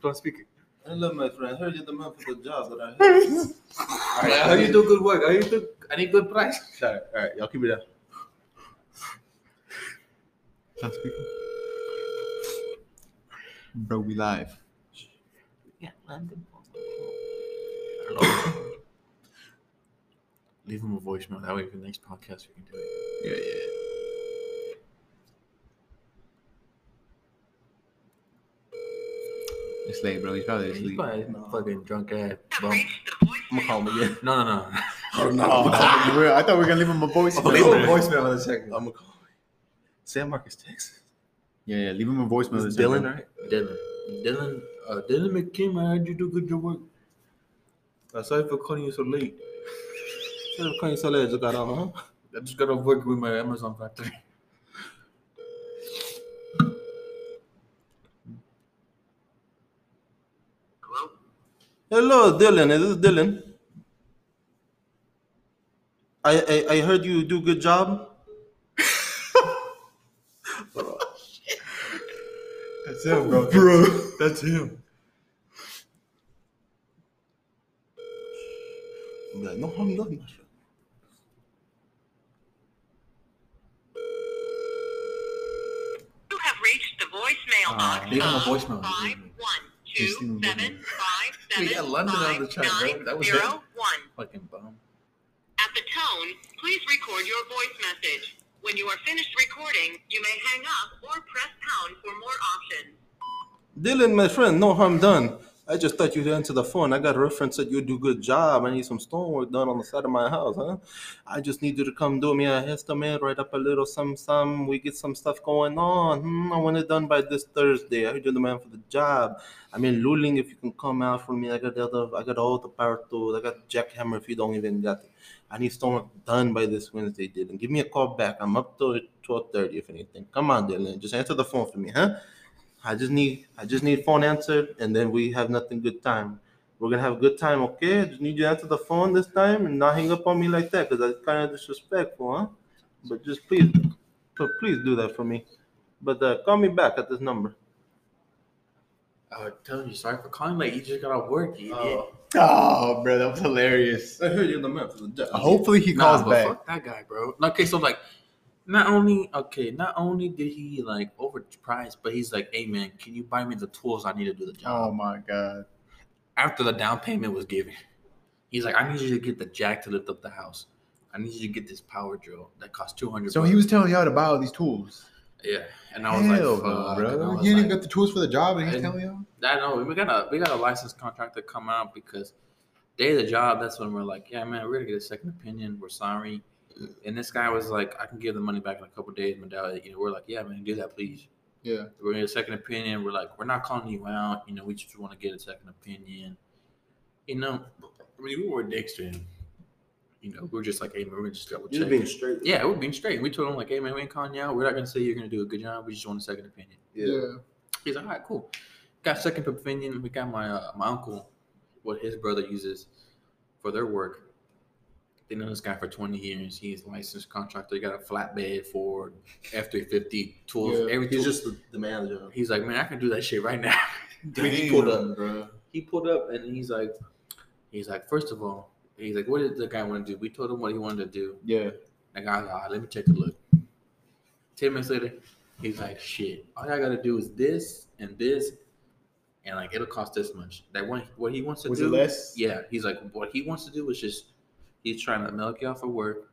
Put on speaker.
Hello, my friend. I heard you're the man for the job that I have.
All right, how you do good work? How you do? I need good price.
All right, all right, y'all keep it down.
Not speaking. Bro, we live.
Yeah, London. Hello. Leave him a voicemail. That way, for the next podcast, we can do it.
Yeah, yeah. It's late, bro. He's probably
He's
asleep.
probably
No.
fucking drunk ass bum.
I'm gonna call him again.
No, no, no.
Oh
Oh, I thought we were gonna leave him a voice.
Leave him a voicemail in a second.
I'm gonna call him. San Marcos, Texas.
Yeah, yeah. Leave him a voicemail.
It's
this
Dylan,
time.
right?
Dylan. Dylan. Uh, Dylan McKim, I heard you do good your work. Uh, sorry for calling you so late.
Sorry for calling you so late. I just got on, huh?
I just got off work with my Amazon factory.
Hello, Dylan. Is this Dylan? I, I I heard you do good job.
That's him, bro.
Bro.
That's him.
I'm like, no harm done.
You have reached the voicemail
Uh,
box
leave him a voicemail.
five one two
Just leave him a
seven five
We got London on the
five
chat, bro. That was
zero one.
Fucking bum.
At the tone, please record your voice message. When you are finished recording, you may hang up or press pound for more options.
Dylan, my friend, no harm done. I just thought you'd answer the phone. I got a reference that you do good job. I need some stonework done on the side of my house, huh? I just need you to come do me a estimate, write up a little some some. We get some stuff going on. Hmm, I want it done by this Thursday. I heard you're the man for the job. I mean, Luling, if you can come out for me, I got the other, I got all the power tools. I got jackhammer if you don't even got it. I need stonework done by this Wednesday, Dylan. Give me a call back. I'm up till twelve thirty if anything. Come on, Dylan. Just answer the phone for me, huh? I just need I just need phone answered and then we have nothing good time. We're gonna have a good time, okay? I just need you to answer the phone this time and not hang up on me like that because that's kind of disrespectful, huh? But just please, but please do that for me. But uh, call me back at this number.
I was telling you, sorry for calling late. You just got off work, you idiot.
Oh, Oh, bro, that was hilarious.
I heard you're the man for the job.
Hopefully he
Nah,
calls
but
back.
Fuck that guy, bro. Okay, so like, not only okay, not only did he like overpriced, but he's like, "Hey man, can you buy me the tools I need to do the job?"
Oh my god.
After the down payment was given, he's like, "I need you to get the jack to lift up the house. I need you to get this power drill that costs two hundred.
So he was telling y'all to buy all these tools.
Yeah, and I was
Hell
like, "Fuck,"
bro.
I was
You didn't
like-
got the tools for the job, and he's telling y'all.
I know we got a we got a licensed contractor come out because day of the job. That's when we're like, yeah, man, we're gonna get a second opinion. We're sorry. And this guy was like, I can give the money back in a couple days. Medallia, you know, we're like, yeah, man, do that, please.
Yeah.
We're gonna get a second opinion. We're like, we're not calling you out. You know, we just want to get a second opinion. You know, I mean, we were dicks to him. You know, we are just like, hey, man, we're gonna just double check.
being straight.
yeah, we're being straight. We told him like, hey, man, we ain't calling you out. We're not gonna say you're gonna do a good job. We just want a second opinion.
Yeah.
He's like, all right, cool. Got second opinion. We got my uh, my uncle, what his brother uses for their work. They know this guy for 20 years. He's a licensed contractor. He got a flatbed Ford F 350 tools.
Yeah.
Every
He's
tool.
just the, the manager.
He's like, man, I can do that shit right now.
Damn,
he pulled up.
bro.
He pulled up and he's like, he's like, first of all, he's like, what did the guy want to do? We told him what he wanted to do.
Yeah.
The guy's like, right, let me take a look. 10 minutes later, he's like, shit, all I gotta do is this and this, and like it'll cost this much. That one, what he wants to
Was
do,
less?
yeah, he's like, what he wants to do is just, he's trying to milk you out for work,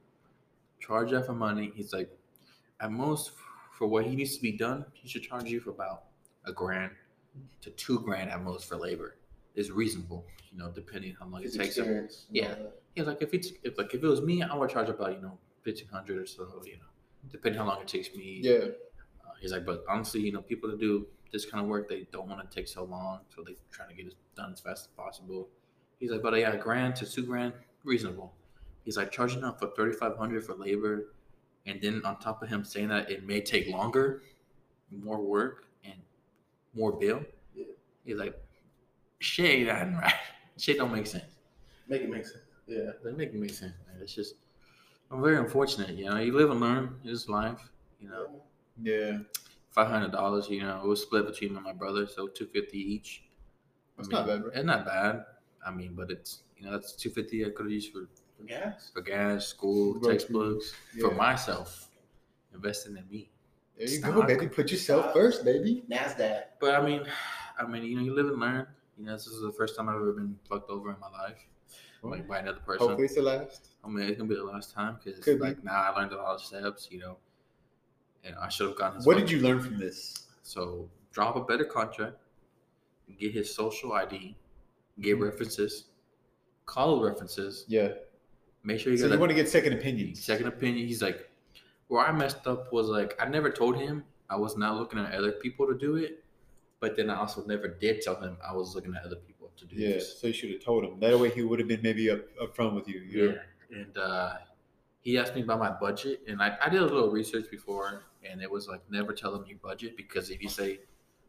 charge you for money. He's like, at most, for what he needs to be done, he should charge you for about a grand to two grand at most for labor. Is reasonable, you know, depending how long it takes him. Yeah. He's like, if it's if like if it was me, I would charge about you know fifteen hundred or so, you know, depending how long it takes me.
Yeah.
Uh, he's like, but honestly, you know, people that do this kind of work, they don't want to take so long, so they're trying to get it done as fast as possible. He's like, but yeah, a grand to two grand, reasonable. He's like charging up for thirty five hundred for labor, and then on top of him saying that it may take longer, more work, and more bill.
Yeah.
He's like, shit, ain't right. Shit don't make sense.
Make it make sense. Yeah.
That make it make sense, man. It's just I'm very unfortunate, you know. You live and learn It's life, you know.
Yeah.
Five hundred dollars, you know, it was split between me and my brother, so two fifty each.
That's
I
not bad, bro.
It's not bad. I mean, but it's you know that's two fifty I could have used for
Gas.
for gas, school, textbooks, for myself, investing in me.
There you
Stock.
go, baby. Put yourself first, baby.
Nasdaq.
But I mean, I mean, you know, you live and learn. You know, this is the first time I've ever been fucked over in my life, like by another person.
Hopefully it's the last.
I mean, it's gonna be the last time because
be.
like now I learned a lot of steps, you know, and I should have gotten.
What did you learn from this?
So drop a better contract, get his social ID, get
Mm-hmm.
references, call references,
Yeah.
make sure you
So you
a
want to get second opinions.
second opinion. He's like, where I messed up was like I never told him I was not looking at other people to do it, but then I also never did tell him I was looking at other people to do
Yeah.
this.
So you should have told him. That way he would have been maybe up, up front with you. you know?
Yeah. And uh, he asked me about my budget, and I, I did a little research before, and it was like never tell them your budget because if you say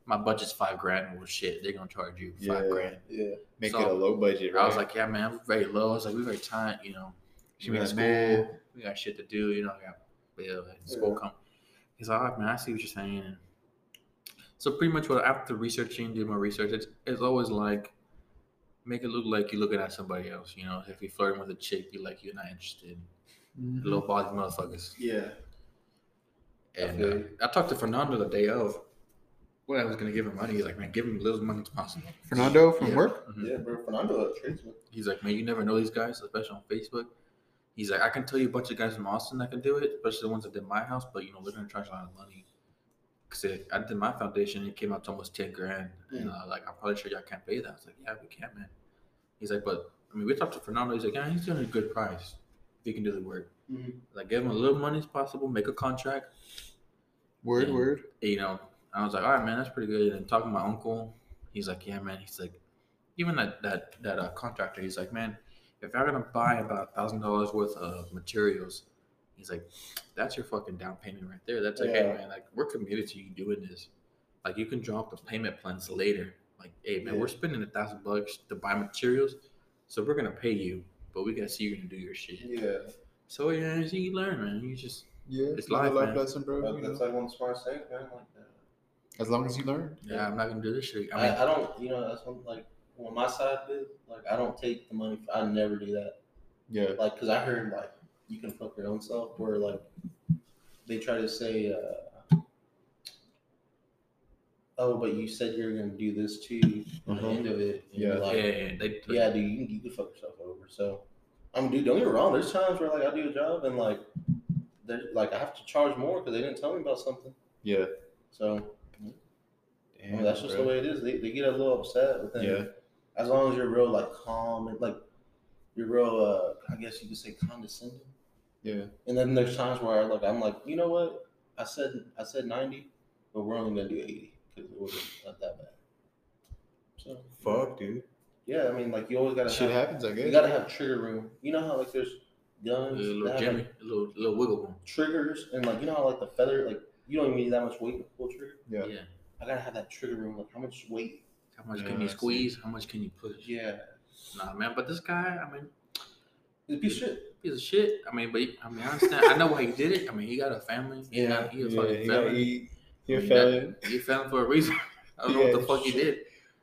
my budget's five grand, well, shit, they're gonna charge you five
Yeah.
grand.
Yeah.
Make
So,
it a low budget, right?
I was like, yeah, man, we're very low. I was like, we're very tight, you know.
She
we got school,
man,
we got shit to do, you know, I got bill and school
Yeah.
come. He's like, right, man, I see what you're saying. So pretty much what after researching, doing my research, it's, it's always like make it look like you're looking at somebody else. You know, if you're flirting with a chick, be like you're not interested.
Mhm.
Little body motherfuckers.
Yeah.
And
feel
uh. I talked to Fernando the day of when I was gonna give him money. He's like, man, give him as little money as possible.
Fernando from
Yeah.
work.
Mhm.
Yeah, bro. Fernando a tradesman.
He's like, man, you never know these guys, especially on Facebook. He's like, I can tell you a bunch of guys from Austin that can do it, especially the ones that did my house, but you know, they're gonna charge a lot of money. I did my foundation, it came out to almost ten grand, and uh, like I'm probably sure y'all can't pay that. I was like, yeah, we can, man. He's like, but I mean, we talked to Fernando. He's like, yeah, he's doing a good price if he can do the work.
Mhm.
Like, give him a little money as possible, make a contract.
Word,
Yeah.
word.
You know, I was like, all right, man, that's pretty good. And talking to my uncle, he's like, yeah, man. He's like, even that that that uh, contractor, he's like, man, if you're gonna buy about a thousand dollars worth of materials, he's like, that's your fucking down payment right there. That's like, hey, man, like we're committed to you doing this. Like you can drop the payment plans later. Like, hey, man, we're spending a thousand bucks to buy materials, so we're gonna pay you, but we gotta see you gonna do your shit.
Yeah.
So yeah, so you learn, man. You just
Yeah,
It's life,
life
man.
lesson, bro.
But that's
know.
like one of the smartest things, man. Like that.
As long as you learn.
yeah, I'm not gonna do this shit. I
I,
mean,
I, don't, you know, that's one, like on my side, dude. Like I don't take the money. I never do that.
Yeah.
Like, cause I heard like you can fuck your own self, where like they try to say, uh, "Oh, but you said you were gonna do this too." At the end of it,
Yeah.
you're
yeah, yeah, they,
yeah, dude, you can, you can fuck yourself over. So, I mean, dude, don't get me wrong. There's times where like I do a job and like, there, like I have to charge more because they didn't tell me about something.
Yeah.
So I mean, that's just
bro.
the way it is. They, they get a little upset, but then
Yeah.
as long as you're real like calm and like you're real, uh, I guess you could say condescending.
Yeah.
And then there's times where I like I'm like, you know what? I said I said ninety, but we're only gonna do eighty because it wasn't not that bad. So
Fuck, dude.
yeah, I mean, like you always gotta
Shit
have,
happens, I guess.
you gotta have trigger room. You know how like there's
a
guns,
little
that have,
Jimmy,
like,
a little little wiggle room.
triggers, and like you know how like the feather, like you don't even need that much weight to pull trigger.
Yeah.
Yeah.
I gotta have that trigger room. Like how much weight?
How much
Yeah,
can you squeeze? How much can you push?
Yeah,
Nah, man. But this guy, I mean,
it's a piece of shit.
piece of shit. I mean, but he, I mean, I understand. I know why he did it. I mean, he got a family. He
Yeah,
got, he a
Yeah,
fucking felon.
He a
I mean,
felon.
He a felon for a reason. I don't know what the fuck he did.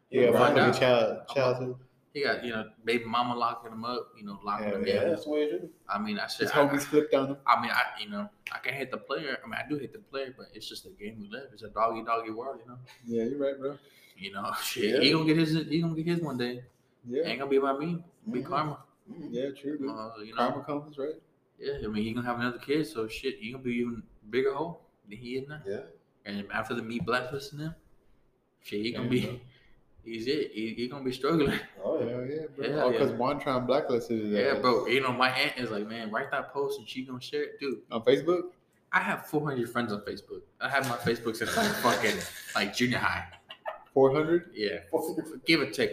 Yeah,
We'll
find
out.
child. Childhood.
He got, you know, baby mama locking him up. You know, locking
Hell
him
Yeah,
down.
that's the way it is.
I mean, I should.
His
I,
homies flipped on him.
I mean, I you know, I can't hit the player. I mean, I do hit the player, but it's just a game we live. It's a doggy doggy world, you know.
Yeah, you're right, bro.
You know, shit.
Yeah.
He gonna get his. He gonna get his one day.
Yeah.
Ain't gonna be about me. Be
Mhm.
karma.
Mhm.
Yeah, true, dude.
Uh, you know.
Karma comes, right?
Yeah, I mean, he gonna have another kid, so shit, he gonna be even bigger hole than he is now.
Yeah.
And after the meat blacklisting him, shit, he gonna
Damn,
be,
bro.
he's it. He, he gonna be struggling.
Oh yeah.
Hell yeah, bro.
Yeah,
All because
yeah.
Wantron blacklisted his
Yeah,
ass.
bro. You know, my aunt is like, man, write that post and she gonna share it, dude.
On Facebook?
I have 400 friends on Facebook. I have my Facebook since like fucking like junior high.
400?
Yeah, give it take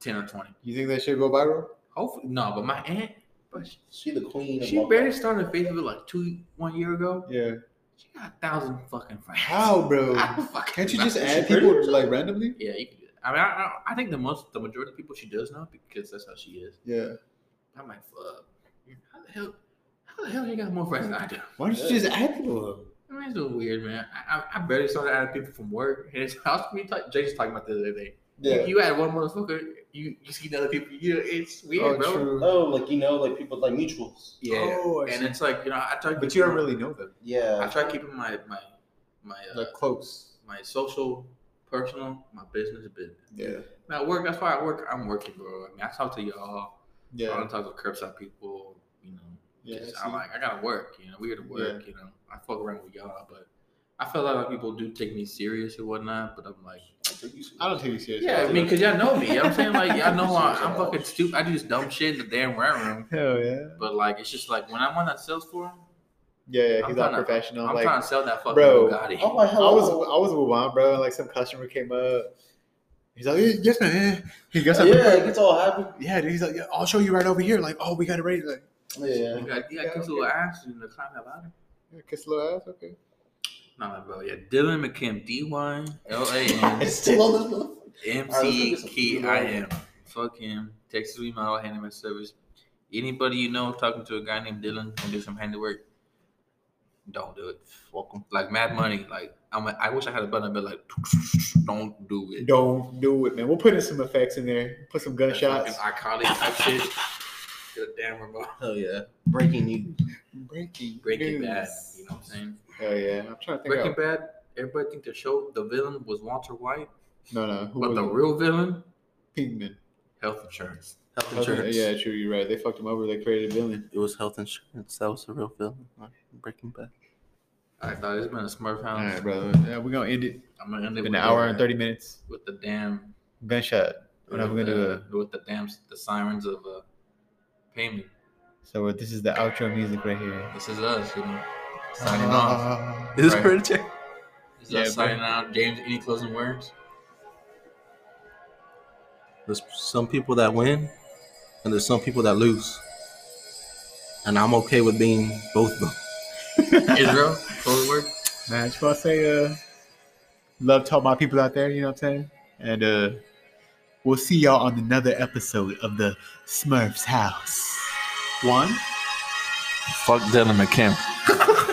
10 or 20.
You think that should go viral?
Hopefully, no. But my aunt, but she,
She the queen.
She barely started Facebook like two, one year ago.
Yeah.
She got a thousand fucking friends.
How, bro?
I don't fucking
Can't you just add
pretty
people like randomly?
Yeah, you can do that. I mean, I, I, I think the most, the majority of people she does know because that's how she is.
Yeah.
I'm like, fuck. How the hell? How the hell you got more friends than I do?
Why don't you just add people?
I mean, it's a little weird, man. I, I, I barely started adding people from work, and it's I was me talk, Jay just talking about the other day.
Yeah.
You add one motherfucker, you you see the other people. You know, it's weird,
Oh,
bro.
true.
Oh, like you know, like people like mutuals.
Yeah,
Oh, I
and
see.
it's like you know, I try.
But you don't really know them.
Yeah, I
Yeah.
try keeping my my my uh,
Like close.
my social, personal, my business business.
Yeah.
Now work. That's why I work. I'm working, bro. I mean, I talk to y'all.
Yeah, I
don't talk to curbside people. You know,
Yeah. I
I'm like, I gotta work, you know, we gotta work, you know. I fuck around with y'all, but I feel like a lot of people do take me serious or whatnot, but I'm like,
I don't take you serious.
yeah, I mean, cause y'all know me, you know what I'm saying? Like, y'all know I, I'm fucking stupid. I do this dumb shit in the damn rent room,
Hell yeah.
but like, it's just like when I'm on that sales floor,
Yeah, yeah. He's not
trying to-
professional.
I'm
like,
trying to sell that fucking
bro,
Bugatti.
Oh my hell, I
was oh. I was with one bro, and like some customer came up. He's like, "Yeah, yes, man. He goes,
yeah,
yeah,
it gets all happy.
yeah. Dude, he's like, yeah, I'll show you right over here. Like, oh, we got it ready. Like,
Yeah.
You got, you got
Yeah,
kiss a little ass and the climb that ladder.
yeah, kiss a little ass. Okay.
Nah, bro, yeah, Dylan McKim, D Y L A N
It's still on this motherfucker.
M
All right, let's
C
get some
K
food
I
on.
M. Fuck him. Texas We remodel handyman service. Anybody you know talking to a guy named Dylan and do some handiwork, don't do it. Welcome. Like Mad Money. Like I'm. A, I wish I had a button. But like, don't do it.
Don't do it, man. We'll put in some effects in there. Put some gunshots.
iconic type shit. Get a damn remote.
Hell yeah. Breaking news.
Breaking.
Breaking
news.
Bad. You know what I'm saying?
Hell yeah. I'm trying to think.
Breaking
of,
Bad. Everybody think the show the villain was Walter White,
no, no. Who
but the
it?
real villain,
Pinkman.
health insurance.
Health insurance.
Yeah, true. You're right. They fucked him over. They created a villain.
It was health insurance. That was the real villain. Breaking Bad.
I thought it's been a Smurf
All
house.
right, brother. Yeah, we're gonna end it
I'm gonna end it
in
with
an hour and thirty minutes.
with the damn
Gunshot. We're not gonna do
the,
it.
with the damn the sirens of uh, payment.
So uh, this is the outro music right here.
This is us, you know, signing off.
Ah.
Is
Right.
Hereditary?
This is
Yeah,
us
bro.
signing out. James, any closing words?
There's some people that win, and there's some people that lose. And I'm okay with being both of them.
Israel, closing word.
Man, I just want to say, uh, love to all my people out there. You know what I'm saying? And uh, we'll see y'all on another episode of the Smurfs House. One.
Fuck Dylan McKim.